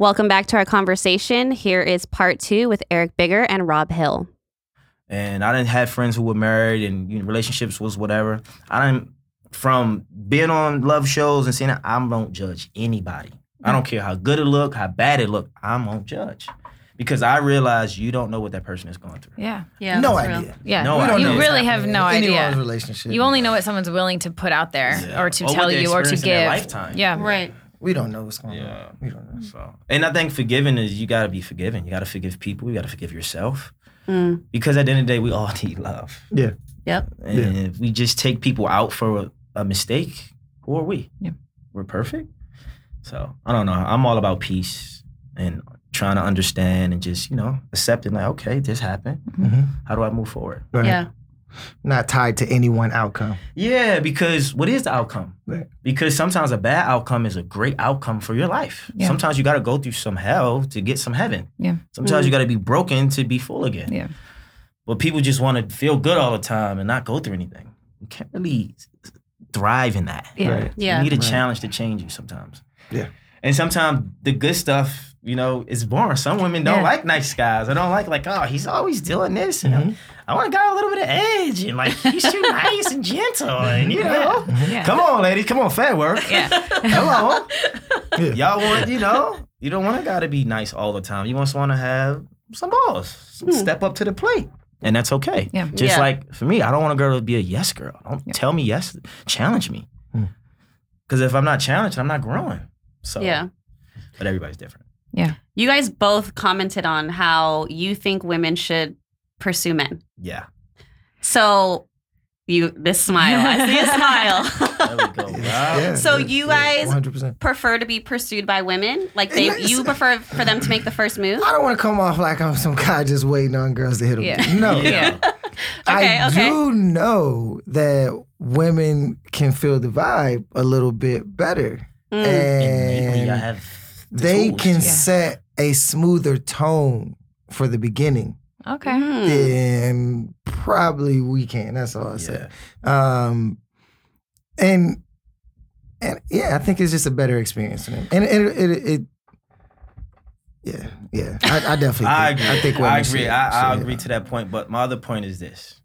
Welcome back to our conversation. Here is part two with Eric Bigger and Rob Hill. And I didn't have friends who were married and you know, relationships was whatever. I didn't from being on love shows and seeing that I don't judge anybody. I don't care how good it look, how bad it look. I won't judge because I realize you don't know what that person is going through. Yeah. Yeah, no that's real. idea. Yeah. No We idea. you really have no in idea. Anyone's relationship. You only know what someone's willing to put out there Yeah. or to Or tell you or to experienced in their give. lifetime. Yeah. Right. We don't know what's going Yeah. on. We don't know. So, and I think forgiving is you got to be forgiven. You got to forgive people. You got to forgive yourself Mm. because at the end of the day, we all need love. Yeah. Yep. And Yeah. if we just take people out for a, a mistake, who are we? Yeah. We're perfect. So I don't know. I'm all about peace and trying to understand and just you know accepting like okay, this happened. Mhm. How do I move forward? Right. Yeah. Not tied to any one outcome. Yeah, because what is the outcome? Right. Because sometimes a bad outcome is a great outcome for your life. Yeah. Sometimes you got to go through some hell to get some heaven. Yeah. Sometimes you got to be broken to be full again. Yeah. But people just want to feel good all the time and not go through anything. You can't really thrive in that. Yeah. Right. Yeah. You need a Right. challenge to change you sometimes. Yeah. And sometimes the good stuff, you know, is boring. Some women don't Yeah. like nice guys. I don't like like, oh, he's always doing this. And Mhm. I want a guy with a little bit of edge and like he's too nice and gentle and you know. Yeah. Come on, ladies. Come on, fat work. Yeah. Come on. Y'all want, you know, you don't want a guy to be nice all the time. You just want to have some balls, some step up to the plate. And that's okay. Yeah. Just Yeah. like for me, I don't want a girl to be a yes girl. Don't Yeah. tell me yes. Challenge me. Hmm. Because if I'm not challenged, I'm not growing. So, Yeah. but everybody's different. Yeah. You guys both commented on how you think women should pursue men. Yeah. So you this smile. I see a smile. There we go. Yeah, So yeah, you guys- 100%. prefer to be pursued by women? Like they you prefer for them to make the first move? I don't want to come off like I'm some guy just waiting on girls to hit him. Yeah. No. Yeah. Okay, I okay. do know that women can feel the vibe a little bit better. Mm. And And have the they tools. can Yeah. set a smoother tone for the beginning. Okay. Then probably we can. That's all I Yeah. said. Um, and and yeah, I think it's just a better experience for them. And it, it, it, it yeah, yeah. I, I definitely. I think, agree. I think I agree. should- I, I should, agree to that point. But my other point is this: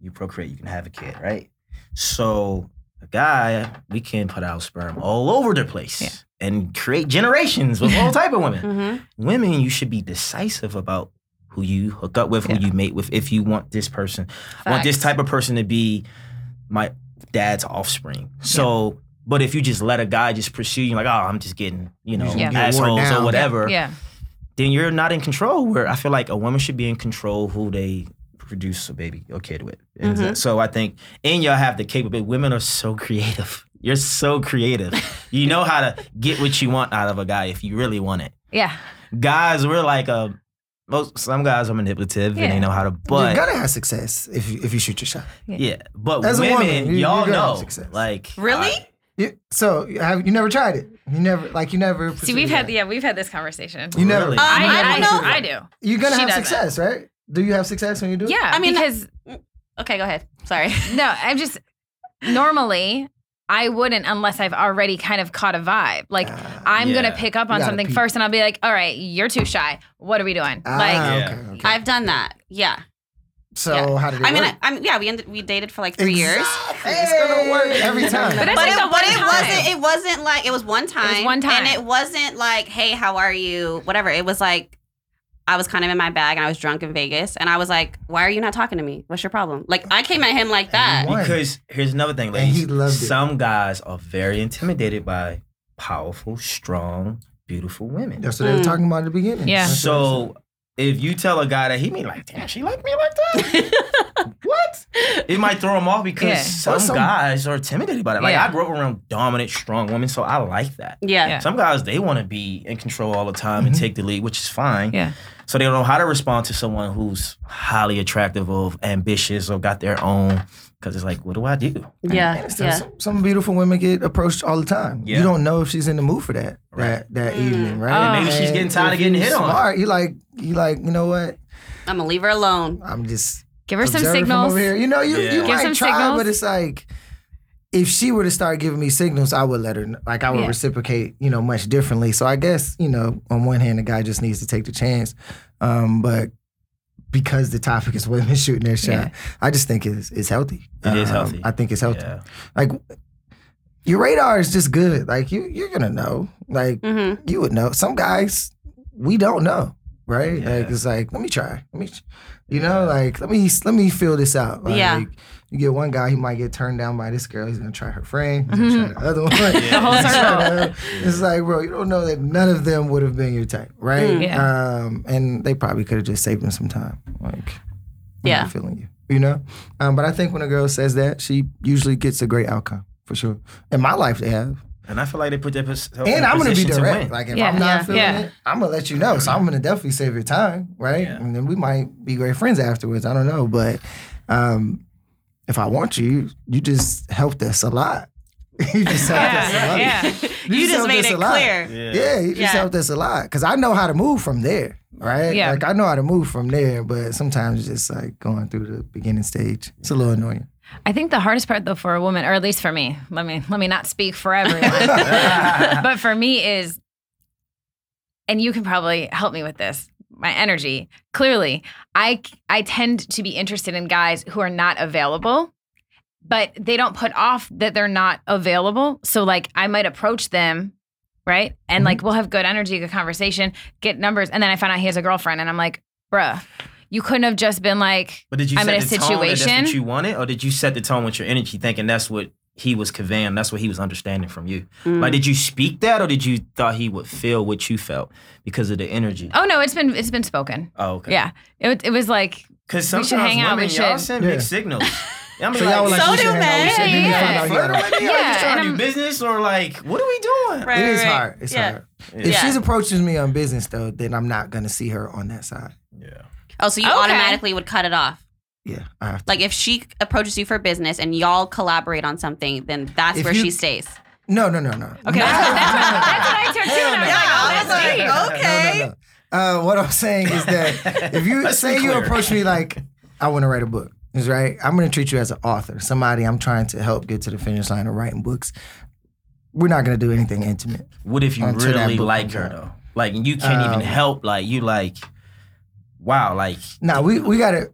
you procreate, you can have a kid, right? So a guy, we can put out sperm all over the place Yeah. and create generations with all type of women. Mhm. Women, you should be decisive about who you hook up with, Yeah. who you mate with. If you want this person, I want this type of person to be my dad's offspring. So. But if you just let a guy just pursue you, like, oh, I'm just getting, you know, Yeah. Assholes or whatever Yeah. then you're not in control. Where I feel like a woman should be in control who they produce a baby or kid with. And Mhm. So I think, and y'all have the capability. Women are so creative. You're so creative. you know how to get what you want out of a guy if you really want it. Yeah. Guys, we're like a. Most some guys are manipulative Yeah. and they know how to, But You're but gonna have success if you, if you shoot your shot. yeah, but As women, woman, you- y'all you're gonna have know, success. like Really? I- You, so have you never tried it? You never like you never. See, we've had that? yeah, we've had this conversation. You never. Really? I, I I, don't know. I do. You're gonna She have doesn't. success, right? Do you have success when you do it? Yeah. I mean, because Okay, go ahead. Sorry. no, I'm just normally I wouldn't unless I've already kind of caught a vibe. Like Ah, I'm Yeah. gonna pick up on something peek. first, and I'll be like, "All right, you're too shy. What are we doing?" ah, like, Yeah. okay, okay. I've done that. Yeah. so yeah. how did it I mean, work? I, I mean, yeah, we ended, we dated for like three years. Exactly. It's gonna work every time. But but like it, but one it wasn't. It wasn't like it was one time. one time. and it wasn't like, "Hey, how are you?" Whatever. It was like, I was kind of in my bag, and I was drunk in Vegas, and I was like, "Why are you not talking to me? What's your problem?" Like, I came at him like that. Because here's another thing, And ladies. he loved it. Some guys are very intimidated by powerful, strong, beautiful women. That's what they were Mm. talking about at the beginning. Yeah. That's what So if you tell a guy that he mean like, damn, she like me like that. what? It might throw him off because Yeah. some, some- guys are intimidated by that. Like Yeah. I grew up around dominant, strong women, so I like that. yeah. Yeah. Some guys they want to be in control all the time and Mhm. take the lead, which is fine. Yeah. So they don't know how to respond to someone who's highly attractive or ambitious or got their own. Because it's like, what do I do? Yeah. said. So Yeah. Some, some beautiful women get approached all the time. Yeah. You don't know if she's in the mood for that Right. that that Mm. evening, right? Oh. Maybe she's getting tired of getting you hit on. Smart. You like you like you know what? I'm gonna leave her alone. I'm just give her some signals. over here. You know, you Yeah. you Give might some try, signals. but it's like if she were to start giving me signals, I would let her. Like I would Yeah. reciprocate, you know, much differently. So I guess, you know, on one hand, the guy just needs to take the chance. Um, but because the topic is women shooting their shot, Yeah. I just think it's it's healthy. It is Um, healthy. I think it's healthy. Yeah. Like your radar is just good. Like you you're gonna know. Like hmm you would know. Some guys we don't know, right? Yeah. Like it's like let me try. Let me, you know, like let me let me feel this out. Like, Yeah. You get one guy, he might get turned down by this girl. He's gonna try her friend. He's gonna try the other one. The whole circle. It's like, bro, you don't know that none of them would have been your type, right? Mm. Yeah. Um, and they probably could have just saved him some time. Like, I'm Yeah. not feeling you, you know. Um, but I think when a girl says that, she usually gets a great outcome for sure. In my life, they have. And I feel like they put their pos- And I'm gonna be position to direct. Like if Yeah. I'm not Yeah. feeling Yeah. it, I'm gonna let you know. So I'm gonna definitely save your time, right? Yeah. And then we might be great friends afterwards. I don't know, but um, if I want you, you just helped us a lot. you just helped us a lot. yeah. You just helped made us it a lot. clear. Yeah, you just Yeah. helped us a lot because I know how to move from there, right? Yeah. Like I know how to move from there, but sometimes it's just like going through the beginning stage. It's a little annoying. I think the hardest part though for a woman, or at least for me, let me let me not speak for everyone, but for me is, and you can probably help me with this. My energy. Clearly, I I tend to be interested in guys who are not available, but they don't put off that they're not available. So like I might approach them, right, and Mm-hmm. like we'll have good energy, good conversation, get numbers, and then I find out he has a girlfriend, and I'm like, bruh, you couldn't have just been like, But did you I'm set in a the tone that that's situation. what you wanted, or did you set the tone with your energy, thinking that's what he was conveying, that's what he was understanding from you? Mm. Like, did you speak that, or did you thought he would feel what you felt because of the energy? oh no, it's been it's been spoken. Oh, okay. Yeah, it, it was like Because We sometimes should hang out, women, we y'all should. send Yeah. mixed signals. I mean, So y'all were like, So we do should hang out, we men. should- then you Yeah, find out you Flirt got a- with me? Are Yeah, you trying and to do I'm- business or like what are we doing? Right. It is right. hard. It's Yeah. hard. If Yeah. she's approaching me on business though, then I'm not gonna see her on that side. Yeah. Oh, so you Okay. automatically would cut it off. Yeah, I have to. Like if she approaches you for business and y'all collaborate on something, then that's If where you- she stays. No, no, no, no. okay. That's, what, that's, what, that's what I took too. And I was Hell like, no. oh, I was that's like, deep. okay. No, no, no. Uh, what I'm saying is that if you say you approach me like I want to write a book, is right. I'm going to treat you as an author, somebody I'm trying to help get to the finish line of writing books. We're not going to do anything intimate. What if you really like her out. though? Like you can't Um, even help. Like you like, wow. Like Now we we gotta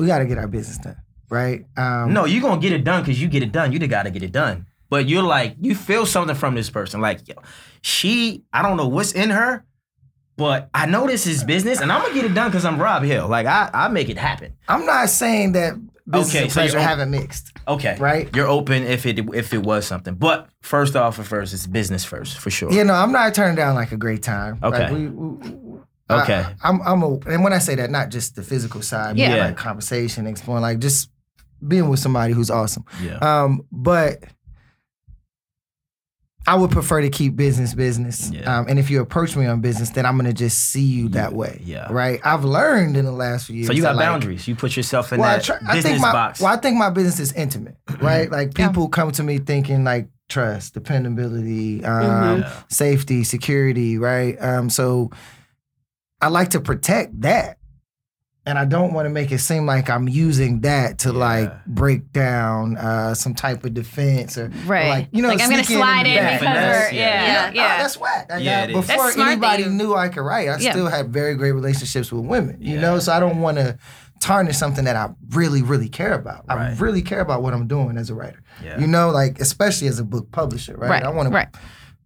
we gotta get our business done, right? Um, no, you're gonna get it done because you get it done. You just gotta get it done. But you're like, you feel something from this person. Like, yo, she, I don't know what's in her, but I know this is business, and I'm gonna get it done because I'm Rob Hill. Like, I, I make it happen. I'm not saying that business Okay, and so pleasure haven't mixed, Okay, right? You're open if it if it was something, but first off, and first, it's business first for sure. You know, I'm not turning down like a great time. Okay. Like, we, we, Okay. I, I'm I'm a, and when I say that, not just the physical side, but Yeah. like conversation, exploring, like just being with somebody who's awesome. Yeah. Um, but I would prefer to keep business business. Yeah. Um, and if you approach me on business, then I'm gonna just see you that way. yeah. Right. I've learned in the last few years. So you got that, like, boundaries. You put yourself in well, I, that try, I business think my box. well, I think my business is intimate, right? Like Yeah. people come to me thinking like trust, dependability, um. Yeah. safety, security, right? Um, so I like to protect that. And I don't want to make it seem like I'm using that to Yeah. like break down uh, some type of defense or, or, Right. like you know Like, I'm gonna slide the in because Finesse, we're, yeah. yeah, Yeah. yeah. Oh, that's whack. Like, Yeah, I- it is. before That's smart that anybody you- knew I could write, I Yeah. still had very great relationships with women. You Yeah. know, so I don't want to tarnish something that I really, really care about. I really care about what I'm doing as a writer. Yeah. You know, like especially as a book publisher, right? Right, I want right.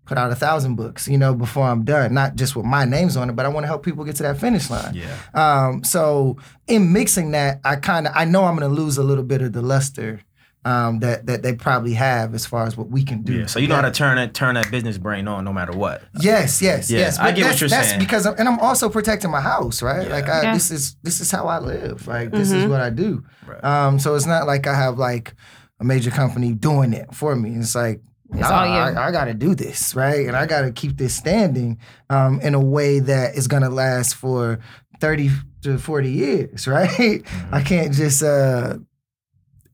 To put out a thousand books, you know, before I'm done. Not just with my names on it, but I want to help people get to that finish line. yeah. Um, so in mixing that, I kind of I know I'm going to lose a little bit of the luster um, that that they probably have as far as what we can do. Yeah. So you know how to turn that turn that business brain on no matter what. Yes, yes, Yeah, yes. I get what you're that's saying. because, I'm, and I'm also protecting my house, right? Yeah. Like, I, Yeah. this is this is how I live. Like, this is Mhm. what I do. Right. Um, so it's not like I have like a major company doing it for me. It's like, It's nah. I, I got to do this, right? And I got to keep this standing um, in a way that is gonna last for thirty to forty years, right? Mm-hmm. I can't just uh,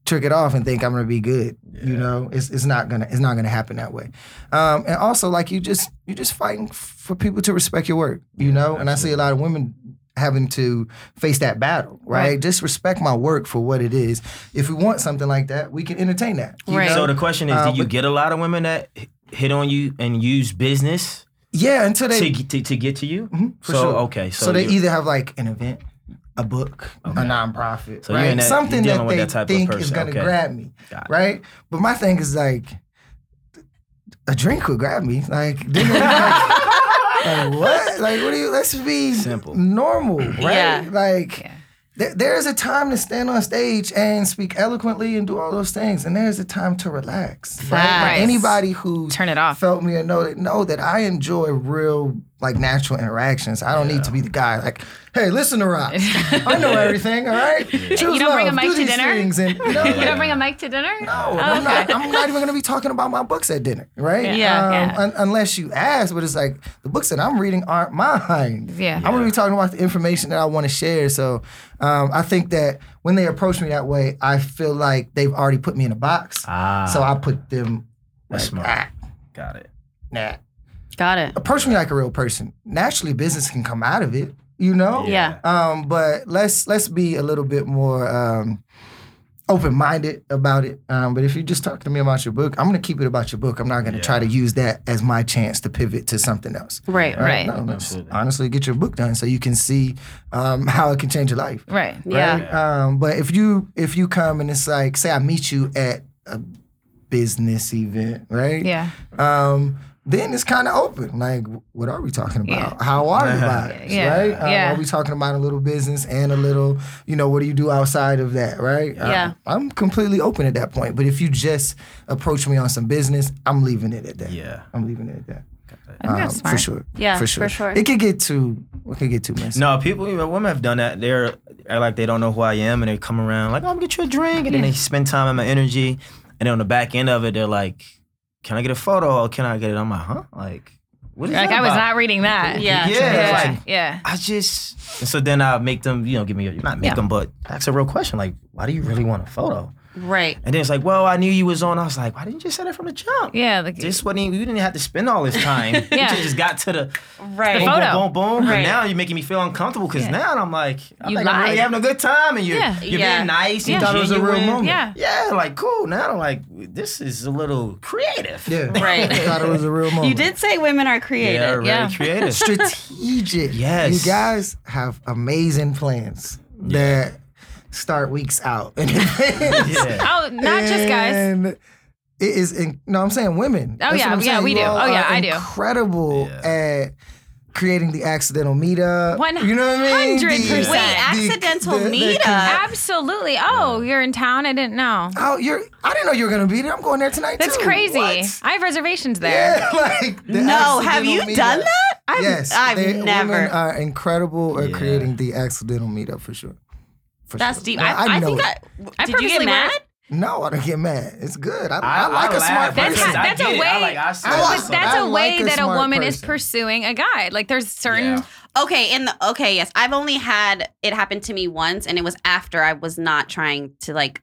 trick it off and think I'm gonna be good. You know, it's it's not gonna it's not gonna happen that way. Um, and also, like you just you just fighting for people to respect your work. You Yeah, know, and I see a lot of women having to face that battle, right? Right. Just respect my work for what it is. If we want something like that, we can entertain that. you Right. know? So the question is, Uh, do you but- get a lot of women that hit on you and use business yeah, until they to, to to get to you? Mhm, for so sure. okay, so, So, they either have like an event, a book, a nonprofit, So you're right? that- Something you're that they that type of think is gonna okay. grab me, right? But my thing is like, a drink would grab me. Like, dinner, like, like, what? Like, what do you? Let's be Simple. normal, right? Yeah. Like. Yeah. there- There is a time to stand on stage and speak eloquently and do all those things, and there's a time to relax. Right? Like anybody who Turn it off. felt me or know that know that I enjoy real like natural interactions. I don't need to be the guy like, hey, listen to Rob. I know everything, all right? Choose You don't bring a mic do to these dinner? Things and, you know, You don't bring a mic to dinner? no, Oh, I'm, not. I'm not even gonna be talking about my books at dinner, right? Yeah. Yeah, Um, yeah. un- unless you ask, but it's like the books that I'm reading aren't mine. Yeah. I'm gonna be talking about the information that I want to share. So um, I think that when they approach me that way, I feel like they've already put me in a box. Ah, so I put them that's like, smart. ah, Got it. nah. Got it. approach me like a real person. Naturally, business can come out of it, you know. Yeah. Um, but let's let's be a little bit more um, open minded about it. Um, but if you just talk to me about your book, I'm gonna keep it about your book. I'm not gonna try to use that as my chance to pivot to something else. Right. Right. No, let's honestly get your book done so you can see um, how it can change your life. Right. Yeah. Um, but if you if you come and it's like, say I meet you at a business event, right? Yeah. um, then it's kind of open. Like, what are we talking about? Yeah. How are the vibes, Yeah. right? Um, Yeah. Are we talking about a little business and a little, you know, what do you do outside of that, right? Um, Yeah. I'm completely open at that point. But if you just approach me on some business, I'm leaving it at that. Yeah. I'm leaving it at that. I think that's Um, smart. For sure. Yeah, For sure. for sure. It could get too, it could get too messy. No, people, you know, women have done that. They're act like they don't know who I am, and they come around like, "Oh, I'm gonna get you a drink," and then they spend time and my energy, and then on the back end of it, they're like, "Can I get a photo? Or can I get it?" I'm like, "Huh? Like, what is Like that I was about?" not reading that. Yeah. Yeah, Yeah. like yeah. I just. And so then I make them, you know, give me a, not make Yeah. them, but ask a real question like, "Why do you really want a photo?" Right. And then it's like, "Well, I knew you was on." I was like, "Why didn't you say that from the jump?" Yeah. Like, This wasn't even, you didn't have to spend all this time. Yeah. You just got to the Right. Boom, photo. boom, boom, boom. Right. And now you're making me feel uncomfortable because Yeah. now I'm like, I You think I'm really lied. having a good time and you're, Yeah. you're Yeah. being nice Yeah. and Thought it was a real moment. yeah. Yeah, like cool. Now I'm like, this is a little creative. Yeah. Right. I thought it was a real moment. You did say women are Yeah, creative. very Yeah. creative. strategic. Yes. You guys have amazing plans that start weeks out yeah. Oh, not just guys. And it is, in, no, I'm saying women. Oh, That's yeah, what I'm yeah, saying. we You do. all Oh, yeah, are I do. Incredible Yeah. at creating the accidental meetup. One You know what I mean? Hundred percent. Wait, accidental meetup? Absolutely. Oh, you're in town? I didn't know. Oh, you're. I didn't know you were gonna be there. I'm going there tonight That's too. crazy. What? I have reservations there. Yeah, like the No, have you accidental done that? I've, yes, I've they- never. Women are incredible at Yeah. creating the accidental meetup for sure. For That's sure. deep. I, I, I, know think it. I. I Did you get mad? went- No, I don't get mad. It's good. I, I, I like I a smart laugh That's person. how- I that's a get. I way- like, I see I it. like- But that's I a way like a that a smart woman is pursuing a guy. Like there's certain Yeah. Okay, in the okay, yes. I've only had it happen to me once and it was after I was not trying to like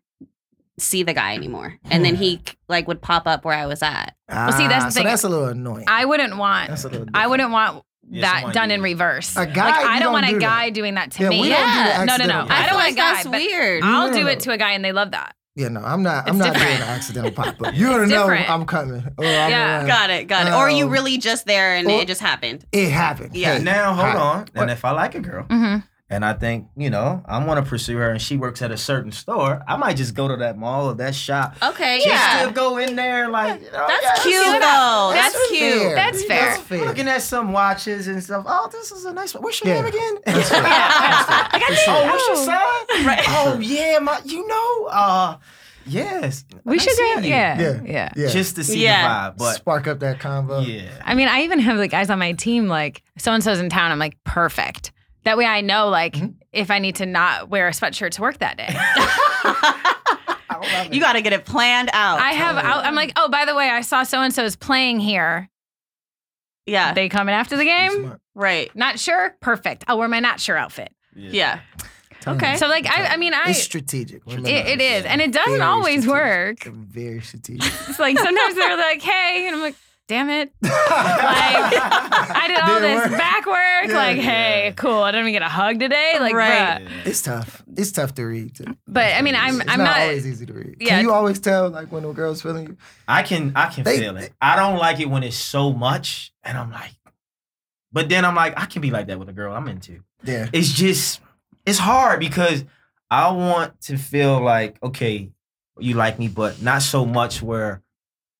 see the guy anymore. And then he like would pop up where I was at. Well, see, that's the Ah, so thing. that's a little annoying. I wouldn't want That's a little. I wouldn't want Yeah, that someone done in reverse. A guy, like I don't don't want a do that. guy doing that to Yeah, me. we don't do the no, no, no. I don't want like a guy. that's but weird. I'll No, do it to a guy and they love that. Yeah, no, I'm not. I'm It's not doing an accidental pop up. You don't know. I'm coming. Or I'm Yeah. around. got it, got it. or are you Um, really just there and it just happened? It happened. Yeah. Hey, Now hold hi. on. And if I like a girl Mm-hmm. And I think, you know, I want to pursue her and she works at a certain store, I might just go to that mall or that shop. Okay, Just yeah. to go in there like, you know, That's yeah, cute see what though. I- That's, That's cute. fair. That's fair. That's fair. Looking at some watches and stuff. Oh, this is a nice one. What's your Yeah. name again? That's fair. I got For this. sure. Oh, what's your sign? Right. Oh yeah, my you know, uh yes. We Nice should go. Yeah, Yeah. yeah. Yeah. Just to see Yeah. the vibe. But Spark up that convo. yeah. I mean, I even have the guys on my team like so and so's in town. I'm like perfect. That way, I know like Mhm. if I need to not wear a sweatshirt to work that day. You got to get it planned out. I have. totally. I'm like, oh, by the way, I saw so and so's playing here. yeah, They coming after the game? Right. Not sure. Perfect. I'll wear my not sure outfit. Yeah. Telling Okay. So like, I, I mean, I. It's strategic. It, it is, and it doesn't very always strategic. work. They're Very strategic. It's like sometimes they're like, "Hey," and I'm like, damn it. like I did all Didn't this work. back work. Yeah. like, hey, cool. I didn't even get a hug today. Like, Right. bruh. It's tough. It's tough to read. Too. But I mean, I'm it's I'm not, not. always easy to read. Yeah. Can you always tell like when a girl's feeling you? I can I can They- feel it. I don't like it when it's so much, and I'm like, but then I'm like, I can be like that with a girl I'm into. Yeah. It's just it's hard because I want to feel like okay, you like me, but not so much where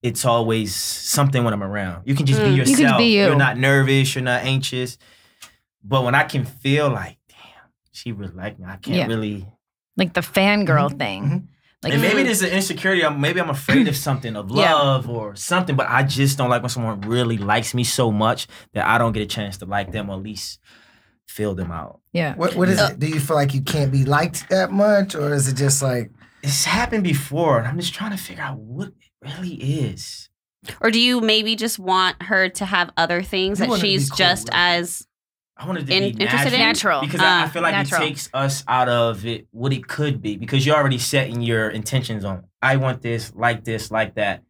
it's always something when I'm around. You can just be Mm. You can yourself. be you. You're not nervous. You're not anxious. But when I can feel like, damn, she really like me, I can't Yeah. really. like the fangirl Mhm, thing. mhm. Like and maybe there's an insecurity. I'm- Maybe I'm afraid of something, of Yeah. love or something. But I just don't like when someone really likes me so much that I don't get a chance to like them or at least feel them out. yeah. What what is it? Do you feel like you can't be liked that much, or is it just like It's happened before, and I'm just trying to figure out what it really is. Or do you maybe just want her to have other things You that want it to be she's cool, just right? as I wanted to In- be interested in? Natural. because I, I Uh, feel like natural. it takes us out of it what it could be because you're already setting your intentions on. I want this, like this, like that.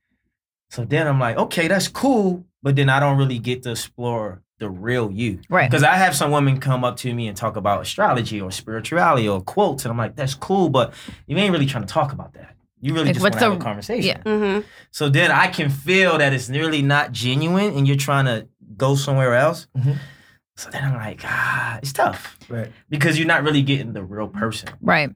So then I'm like, okay, that's cool, but then I don't really get to explore the real you. Right. Because I have some women come up to me and talk about astrology or spirituality or quotes, and I'm like, that's cool, but you ain't really trying to talk about that. You really Like, just want to have a conversation. yeah. mm-hmm. So then I can feel that it's really not genuine and you're trying to go somewhere else. Mhm. So then I'm like, ah, it's tough right? because you're not really getting the real person. Right.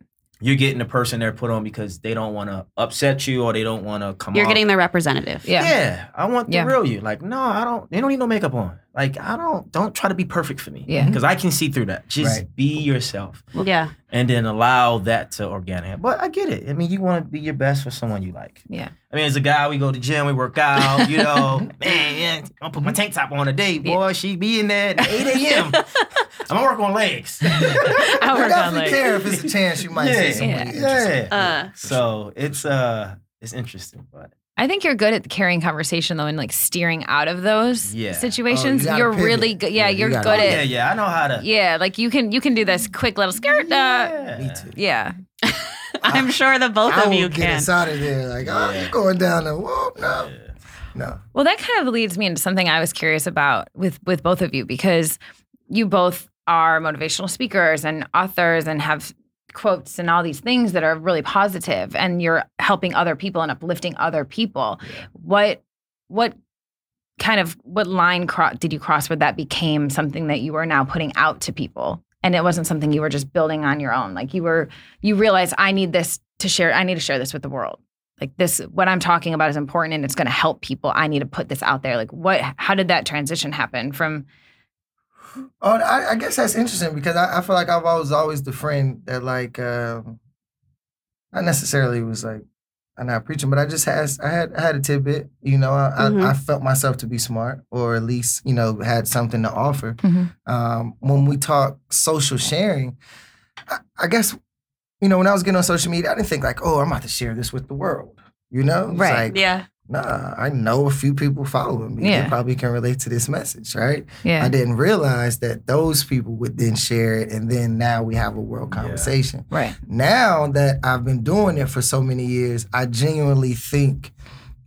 You're getting the person they're put on because they don't want to upset you or they don't want to come You're off- getting the representative. Yeah. yeah, I want the Yeah. real you. Like, no, I don't. They don't need no makeup on. Like, I don't. Don't try to be perfect for me. Yeah. because I can see through that. Just Right. be yourself, Yeah. and then allow that to organic. But I get it. I mean, you want to be your best for someone you like. Yeah. I mean, as a guy, we go to gym, we work out. You know, man, yeah, I'll put my tank top on today, boy. She be in there at eight a.m. I'm gonna work on legs. I I work on definitely like care if it's a chance you might see Yeah. someone Yeah. you're interested in. Uh, So it's uh, it's interesting, but I think you're good at carrying conversation though and like steering out of those Yeah. situations. Oh, you you're pivot. really good. Yeah, Yeah, you you're gotta- good yeah, at yeah, yeah, I know how to. yeah, like you can you can do this quick little skirt. Uh, Yeah. Me too. yeah. I'm sure the both I of will you get can. us out of there. Like, oh, Yeah. you're going down the whoa, no, Yeah. no. Well, that kind of leads me into something I was curious about with with both of you because you both are motivational speakers and authors and have quotes and all these things that are really positive and you're helping other people and uplifting other people. Yeah. What what kind of what line cro- did you cross where that became something that you are now putting out to people and it wasn't something you were just building on your own like you were you realized I need this to share I need to share this with the world like this what i'm talking about is important and it's going to help people i need to put this out there like what how did that transition happen from Oh, I, I guess that's interesting because I, I feel like I've always always the friend that like um not necessarily was like I'm not preaching, but I just had I had I had a tidbit. You know, I, Mhm. I, I felt myself to be smart, or at least you know had something to offer. Mhm. Um, when we talk social sharing, I, I guess you know when I was getting on social media, I didn't think like, oh, I'm about to share this with the world. You know, It's Right. Like, Yeah. Nah, I know a few people following me. Yeah. They probably can relate to this message, right? yeah I didn't realize that those people would then share it, and then now we have a world Yeah. conversation. right Now that I've been doing it for so many years, I genuinely think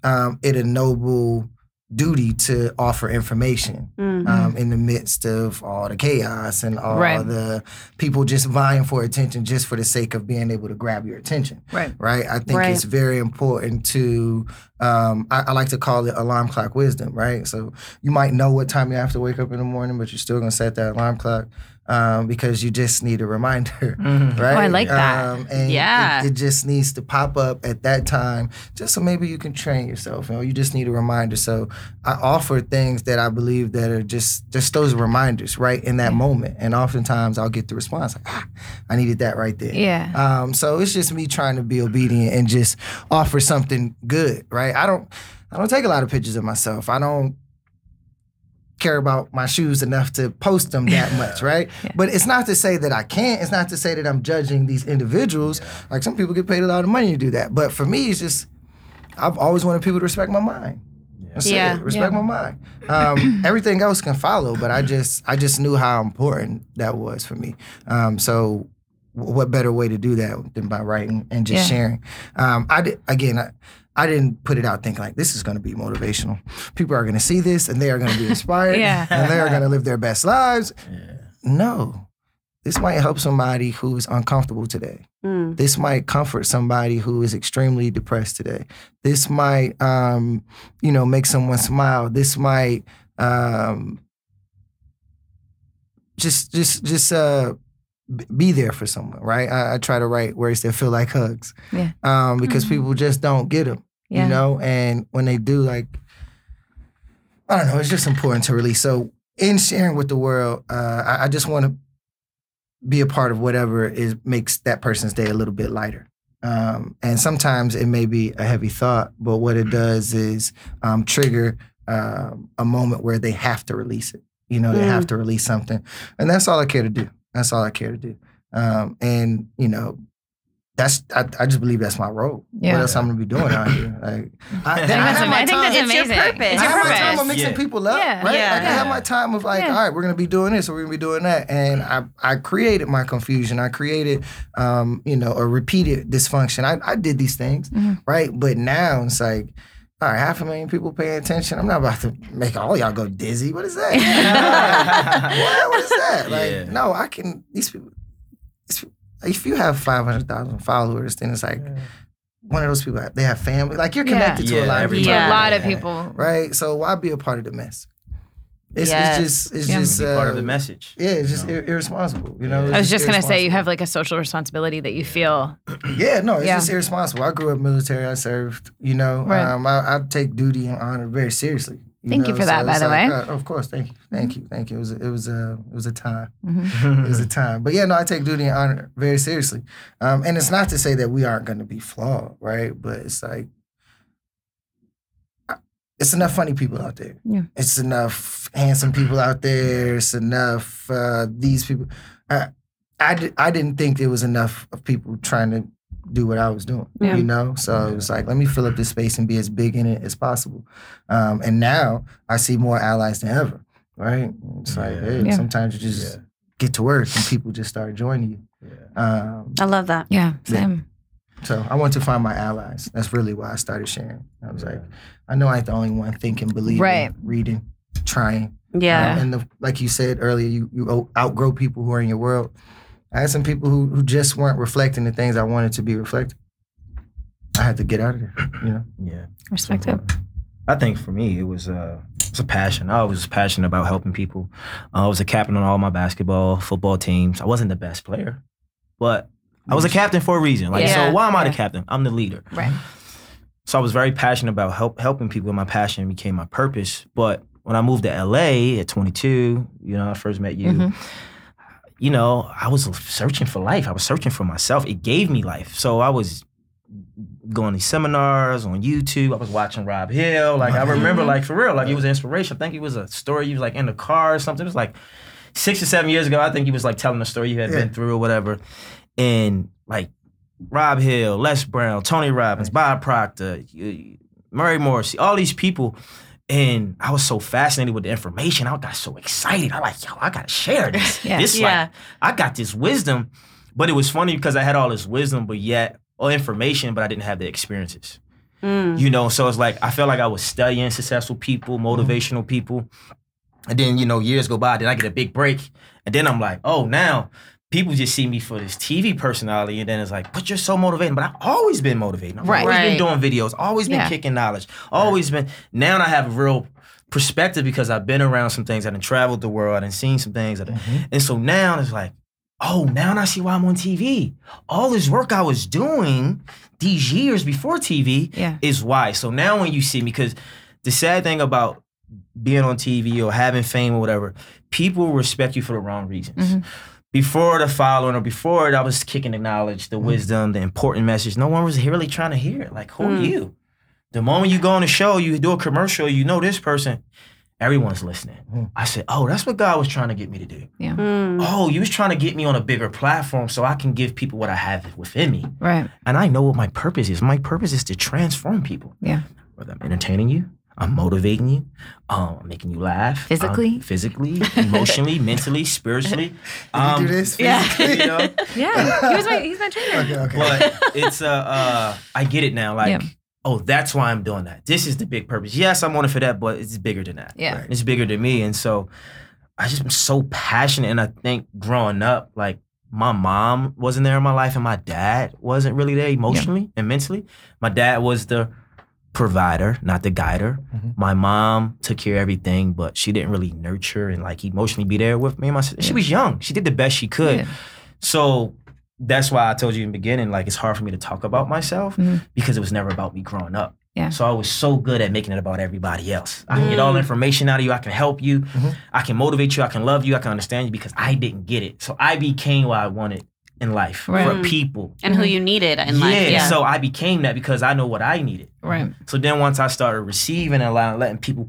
um, it a noble duty to offer information Mhm. um, in the midst of all the chaos and all Right. the people just vying for attention just for the sake of being able to grab your attention right right? I think Right. it's very important to, um, I, I like to call it alarm clock wisdom, right? So you might know what time you have to wake up in the morning, but you're still gonna set that alarm clock um, because you just need a reminder, Mhm. right? Oh, I like that. Um, and Yeah. it, it just needs to pop up at that time, just so maybe you can train yourself. You know, you just need a reminder. So I offer things that I believe that are just just those reminders, right, in that moment. And oftentimes I'll get the response, like, ah, I needed that right there. yeah Um, so it's just me trying to be obedient and just offer something good, right? I don't I don't take a lot of pictures of myself. I don't care about my shoes enough to post them that much, right? Yeah. But it's not to say that I can't. It's not to say that I'm judging these individuals. Like some people get paid a lot of money to do that. But for me, it's just I've always wanted people to respect my mind. That's Yeah. it. Respect Yeah. my mind. Um, everything else can follow, but I just I just knew how important that was for me. Um, so what better way to do that than by writing and just Yeah. sharing? Um, I did, again. I, I didn't put it out thinking like this is going to be motivational. People are going to see this and they are going to be inspired Yeah. and they are going to live their best lives. Yeah. No, this might help somebody who is uncomfortable today. Mm. This might comfort somebody who is extremely depressed today. This might, um, you know, make someone smile. This might um, just, just, just uh, be there for someone, right? I, I try to write words that feel like hugs, Yeah. um, because Mhm. people just don't get them, Yeah. you know. And when they do, like, I don't know, it's just important to release. So, in sharing with the world, uh, I, I just want to be a part of whatever is makes that person's day a little bit lighter. Um, and sometimes it may be a heavy thought, but what it does is um, trigger um, a moment where they have to release it. You know, they Mm. have to release something, and that's all I care to do. That's all I care to do. Um, and you know, that's I, I just believe that's my role. Yeah. What else I'm gonna be doing out here? Like, I, I think I that's, have my I think time- that's It's your purpose. It's I your have my time of mixing Yeah. people up, Yeah. right? Yeah. Like I have my time of like, Yeah. all right, we're gonna be doing this or we're gonna be doing that, and I I created my confusion. I created, um, you know, a repeated dysfunction. I I did these things, Mhm. right? But now it's like. All right, half a million people paying attention. I'm not about to make all y'all go dizzy. What is that? what? What is that? Like, Yeah. no, I can. These people. These people- If you have five hundred thousand followers, then it's like one of those people. They have family. Like you're Yeah. connected to a lot of people. Yeah. a lot of people. right? So why be a part of the mess? It's, Yes. it's just it's Yeah. just Be part of uh, the message. Yeah, it's just you know? ir- irresponsible. You know, It's I was just gonna say you have like a social responsibility that you feel. Yeah, no, it's Yeah. just irresponsible. I grew up military. I served. You know, Right. um, I, I take duty and honor very seriously. Thank you know? for that, by the like, way. uh, of course, thank you, thank you, thank you. It was a, it was a it was a time. Mhm. It was a time. But yeah, no, I take duty and honor very seriously. Um, and it's not to say that we aren't going to be flawed, right? But it's like, it's enough funny people out there. Yeah. It's enough handsome people out there. It's enough uh, these people. I, I, I didn't think there was enough of people trying to do what I was doing, Yeah. you know? So it was like, let me fill up this space and be as big in it as possible. Um, and now I see more allies than ever, right? It's like, hey, Yeah. sometimes you just Yeah. get to work and people just start joining you. Yeah. Um, I love that. Yeah, Yeah. same. so I want to find my allies. That's really why I started sharing. I was like, I know I ain't the only one thinking, believing, Right. reading, trying. Yeah. Um, and the, like you said earlier, you, you outgrow people who are in your world. I had some people who, who just weren't reflecting the things I wanted to be reflected. I had to get out of there, you know? Yeah. Respect it. I think for me, it was uh, it was a passion. I was passionate about helping people. Uh, I was a captain on all my basketball, football teams. I wasn't the best player, but I was a captain for a reason. Like, Yeah, so why am I the captain? I'm the leader. Right. So I was very passionate about help helping people. and My passion became my purpose. But when I moved to LA at 22, you know, I first met you. Mhm. You know, I was searching for life. I was searching for myself. It gave me life. So I was going to seminars on YouTube. I was watching Rob Hill. Like I remember, Mhm. like for real, like it was an inspiration. I think it was a story. He was like in the car or something. It was like six or seven years ago. I think he was like telling a story he had Yeah. been through or whatever. And like Rob Hill, Les Brown, Tony Robbins, Bob Proctor, Mary Morrissey, all these people. And I was so fascinated with the information. I got so excited. I was like, yo, I gotta share this. Yeah. This Yeah. like I got this wisdom. But it was funny because I had all this wisdom, but yet all information, but I didn't have the experiences. Mm. You know, so it's like I felt like I was studying successful people, motivational people. And then, you know, years go by, then I get a big break. And then I'm like, oh, now people just see me for this TV personality. And then it's like, but you're so motivating. But I've always been motivating. I've Right. always been doing videos, always been Yeah. kicking knowledge, always been. Now I have a real perspective because I've been around some things. I done traveled the world and seen some things. I done- and so now it's like, oh, now I see why I'm on TV. All this work I was doing these years before TV Yeah. is why. So now when you see me, because the sad thing about being on TV or having fame or whatever, people respect you for the wrong reasons. Mhm. Before the following or before it, I was kicking the knowledge, the wisdom, the important message. No one was really trying to hear it. Like, who are Mm. you? The moment you go on a show, you do a commercial, you know this person, everyone's listening. Mm. I said, oh, that's what God was trying to get me to do. Mm. Oh, you was trying to get me on a bigger platform so I can give people what I have within me. Right. And I know what my purpose is. My purpose is to transform people. Yeah. Whether I'm entertaining you, I'm motivating you, um, I'm making you laugh. um, Physically? physically, emotionally, mentally, spiritually. Um, you do this? Yeah. you know? Yeah. He was my he's my trainer. Okay, okay. But it's uh, uh I get it now. Like Yeah. oh, that's why I'm doing that. This is the big purpose. Yes, I'm on it for that, but it's bigger than that. Yeah. It's bigger than me. And so I just am so passionate. And I think growing up, like my mom wasn't there in my life and my dad wasn't really there emotionally and mentally. My dad was the provider, not the guider. Mhm. My mom took care of everything, but she didn't really nurture and like emotionally be there with me and my sister. She was young. She did the best she could. Yeah. So that's why I told you in the beginning, like it's hard for me to talk about myself Mhm. because it was never about me growing up. Yeah. So I was so good at making it about everybody else. I can get all the Mm. information out of you. I can help you. Mhm. I can motivate you. I can love you. I can understand you because I didn't get it. So I became what I wanted in life Right. for Mm. people. and who you needed in life. yeah, Yeah. So I became that because I know what I needed. Right. So then once I started receiving and allowing, letting people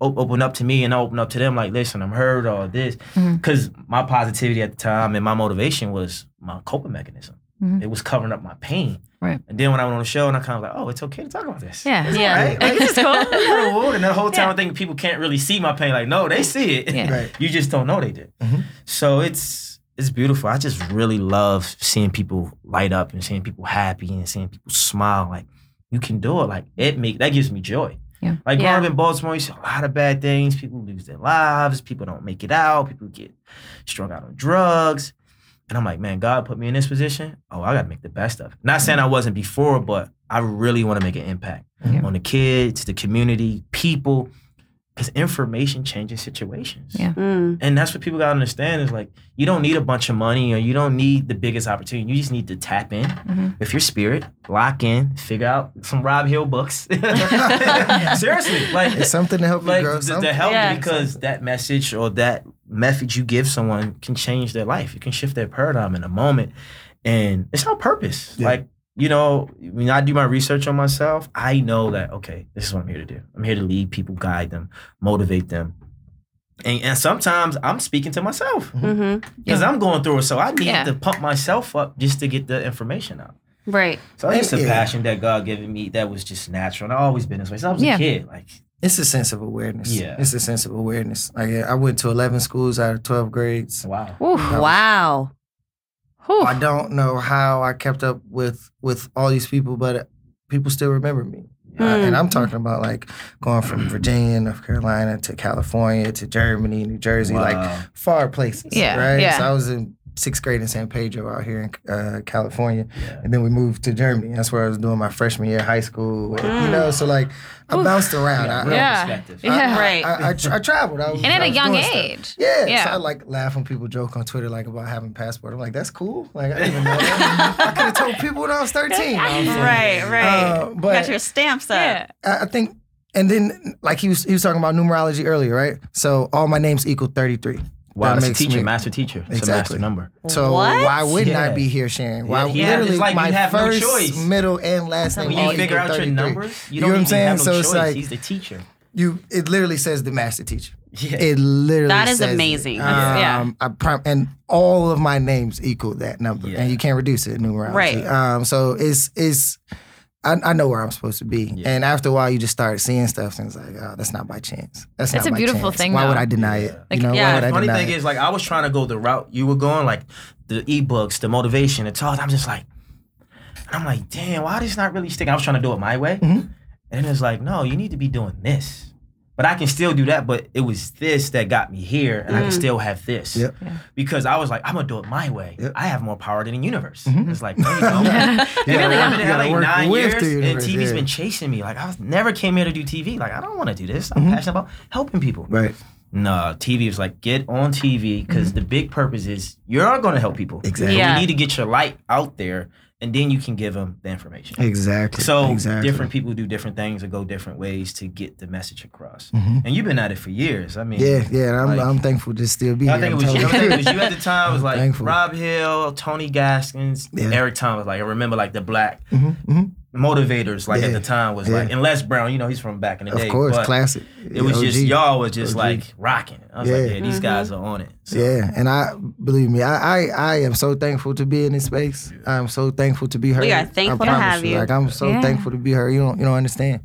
open up to me and I open up to them, like, listen, I'm hurt or this. Because my positivity at the time and my motivation was my coping mechanism. Mhm. It was covering up my pain. Right. And then when I went on the show and I kind of like, oh, it's okay to talk about this. Yeah. It's Yeah. all right. Like, this is cool. cool. And the whole time Yeah. I think people can't really see my pain. Like, no, they see it. Yeah. Right. you just don't know they did. Mhm. So it's it's beautiful. I just really love seeing people light up and seeing people happy and seeing people smile. Like you can do it. Like it make that gives me joy. Yeah. Like Yeah. growing up in Baltimore, you see a lot of bad things. People lose their lives. People don't make it out. People get strung out on drugs. And I'm like, man, God put me in this position. Oh, I gotta make the best of it. Not saying I wasn't before, but I really want to make an impact Yeah. on the kids, the community, people. Because information changes situations. Yeah. Mm. And that's what people gotta understand is like you don't need a bunch of money or you don't need the biggest opportunity. You just need to tap in Mhm. with your spirit, lock in, figure out some Rob Hill books. Seriously, like It's something to help you like grow. to, to help Yeah. you because that message or that method you give someone can change their life. You can shift their paradigm in a moment, and it's our purpose. Yeah. Like you know, when I do my research on myself, I know that okay, this is what I'm here to do. I'm here to lead people, guide them, motivate them. And, and sometimes I'm speaking to myself hmm because I'm going through it. So I need Yeah. to pump myself up just to get the information out. Right. So it's just a Yeah. passion that God given me that was just natural. And I've always been this way. Since I was Yeah. a kid. Like It's a sense of awareness. Yeah. It's a sense of awareness. Like I went to 11 schools out of 12 grades. wow. Whew. Wow. Whew. I don't know how I kept up with with all these people, but people still remember me. Uh, Mm. and I'm talking about like going from Virginia, North Carolina to California to Germany, New Jersey, like far places. Yeah, Right. yeah. So I was in sixth grade in San Pedro out here in uh, California. Yeah. And then we moved to Germany. That's where I was doing my freshman year of high school. And, You Mm. know, so like I Oof. bounced around. Yeah, I, real Yeah. perspective. I, Yeah. I, Right. I, I, tra- I traveled. I was, and at I a was young doing stuff. age. Yeah, Yeah. So I like laugh when people joke on Twitter like about having passport. I'm like, that's cool. Like I didn't even know that. I could have told people when I was 13. I was Right. Right. Uh, but Got your stamps up. Yeah. I I think, and then like he was he was talking about numerology earlier, right? So all my names equal 33. Wow, That that's a makes teacher, me- master teacher. It's a Exactly. master number. So What? why wouldn't I be here sharing? Why Yeah, literally it's like you my have no first, choice. middle, and last name When you figure out your numbers, you You don't know what I'm even saying? have no So it's choice. like- He's the teacher. You it literally says the master teacher. Yeah. It literally That is says it. amazing. Yeah. Um, I prom- and all of my names equal that number, Yeah. and you can't reduce it in numerology. Right. Um, so it's it's. I, I know where I'm supposed to be, Yeah. and after a while, you just start seeing stuff, and it's like, oh, that's not by chance. That's It's not a by beautiful chance. thing, Why would. I deny Yeah. it? Like, you know, yeah, why would The funny thing it? is, like, I was trying to go the route you were going, like the ebooks, the motivation, the talk. I'm just like, I'm like, damn, why this not really sticking? I was trying to do it my way, Mhm. and it's like, no, you need to be doing this. But I can still do that. But it was this that got me here, and I can Mm. still have this. Yep. Yeah. Because I was like, I'm gonna do it my way. Yep. I have more power than the universe. Mhm. It's like, no, you don't. You Yeah, really I've been in gotta LA nine years, the and universe, TV's yeah. been chasing me. Like I was never came here to do TV. Like I don't want to do this. I'm Mhm. passionate about helping people. Right. No, TV was like get on TV because the big purpose is you're going to help people. Exactly. Yeah. You need to get your light out there, and then you can give them the information. Exactly. So exactly. different people do different things or go different ways to get the message across. Mhm. And you've been at it for years. I mean, Yeah, yeah. I'm, like- I'm thankful to still be I here. think was you. I think it was you at the time. It was like thankful. Rob Hill, Tony Gaskins, Yeah. Eric Thomas. Like I remember, like the black Mhm, mhm. Motivators. Like Yeah. at the time was Yeah. like, and Les Brown. You know, he's from back in the Of day. Of course, but classic. It was just y'all was just OG. like rocking. I was like, Yeah. yeah, these mm-hmm. guys are on it. So, Yeah, and I believe me, I, I I am so thankful to be in this space. I'm so thankful to be heard. We are I thankful to promise have you. Like I'm so Yeah. thankful to be heard. You don't you don't understand.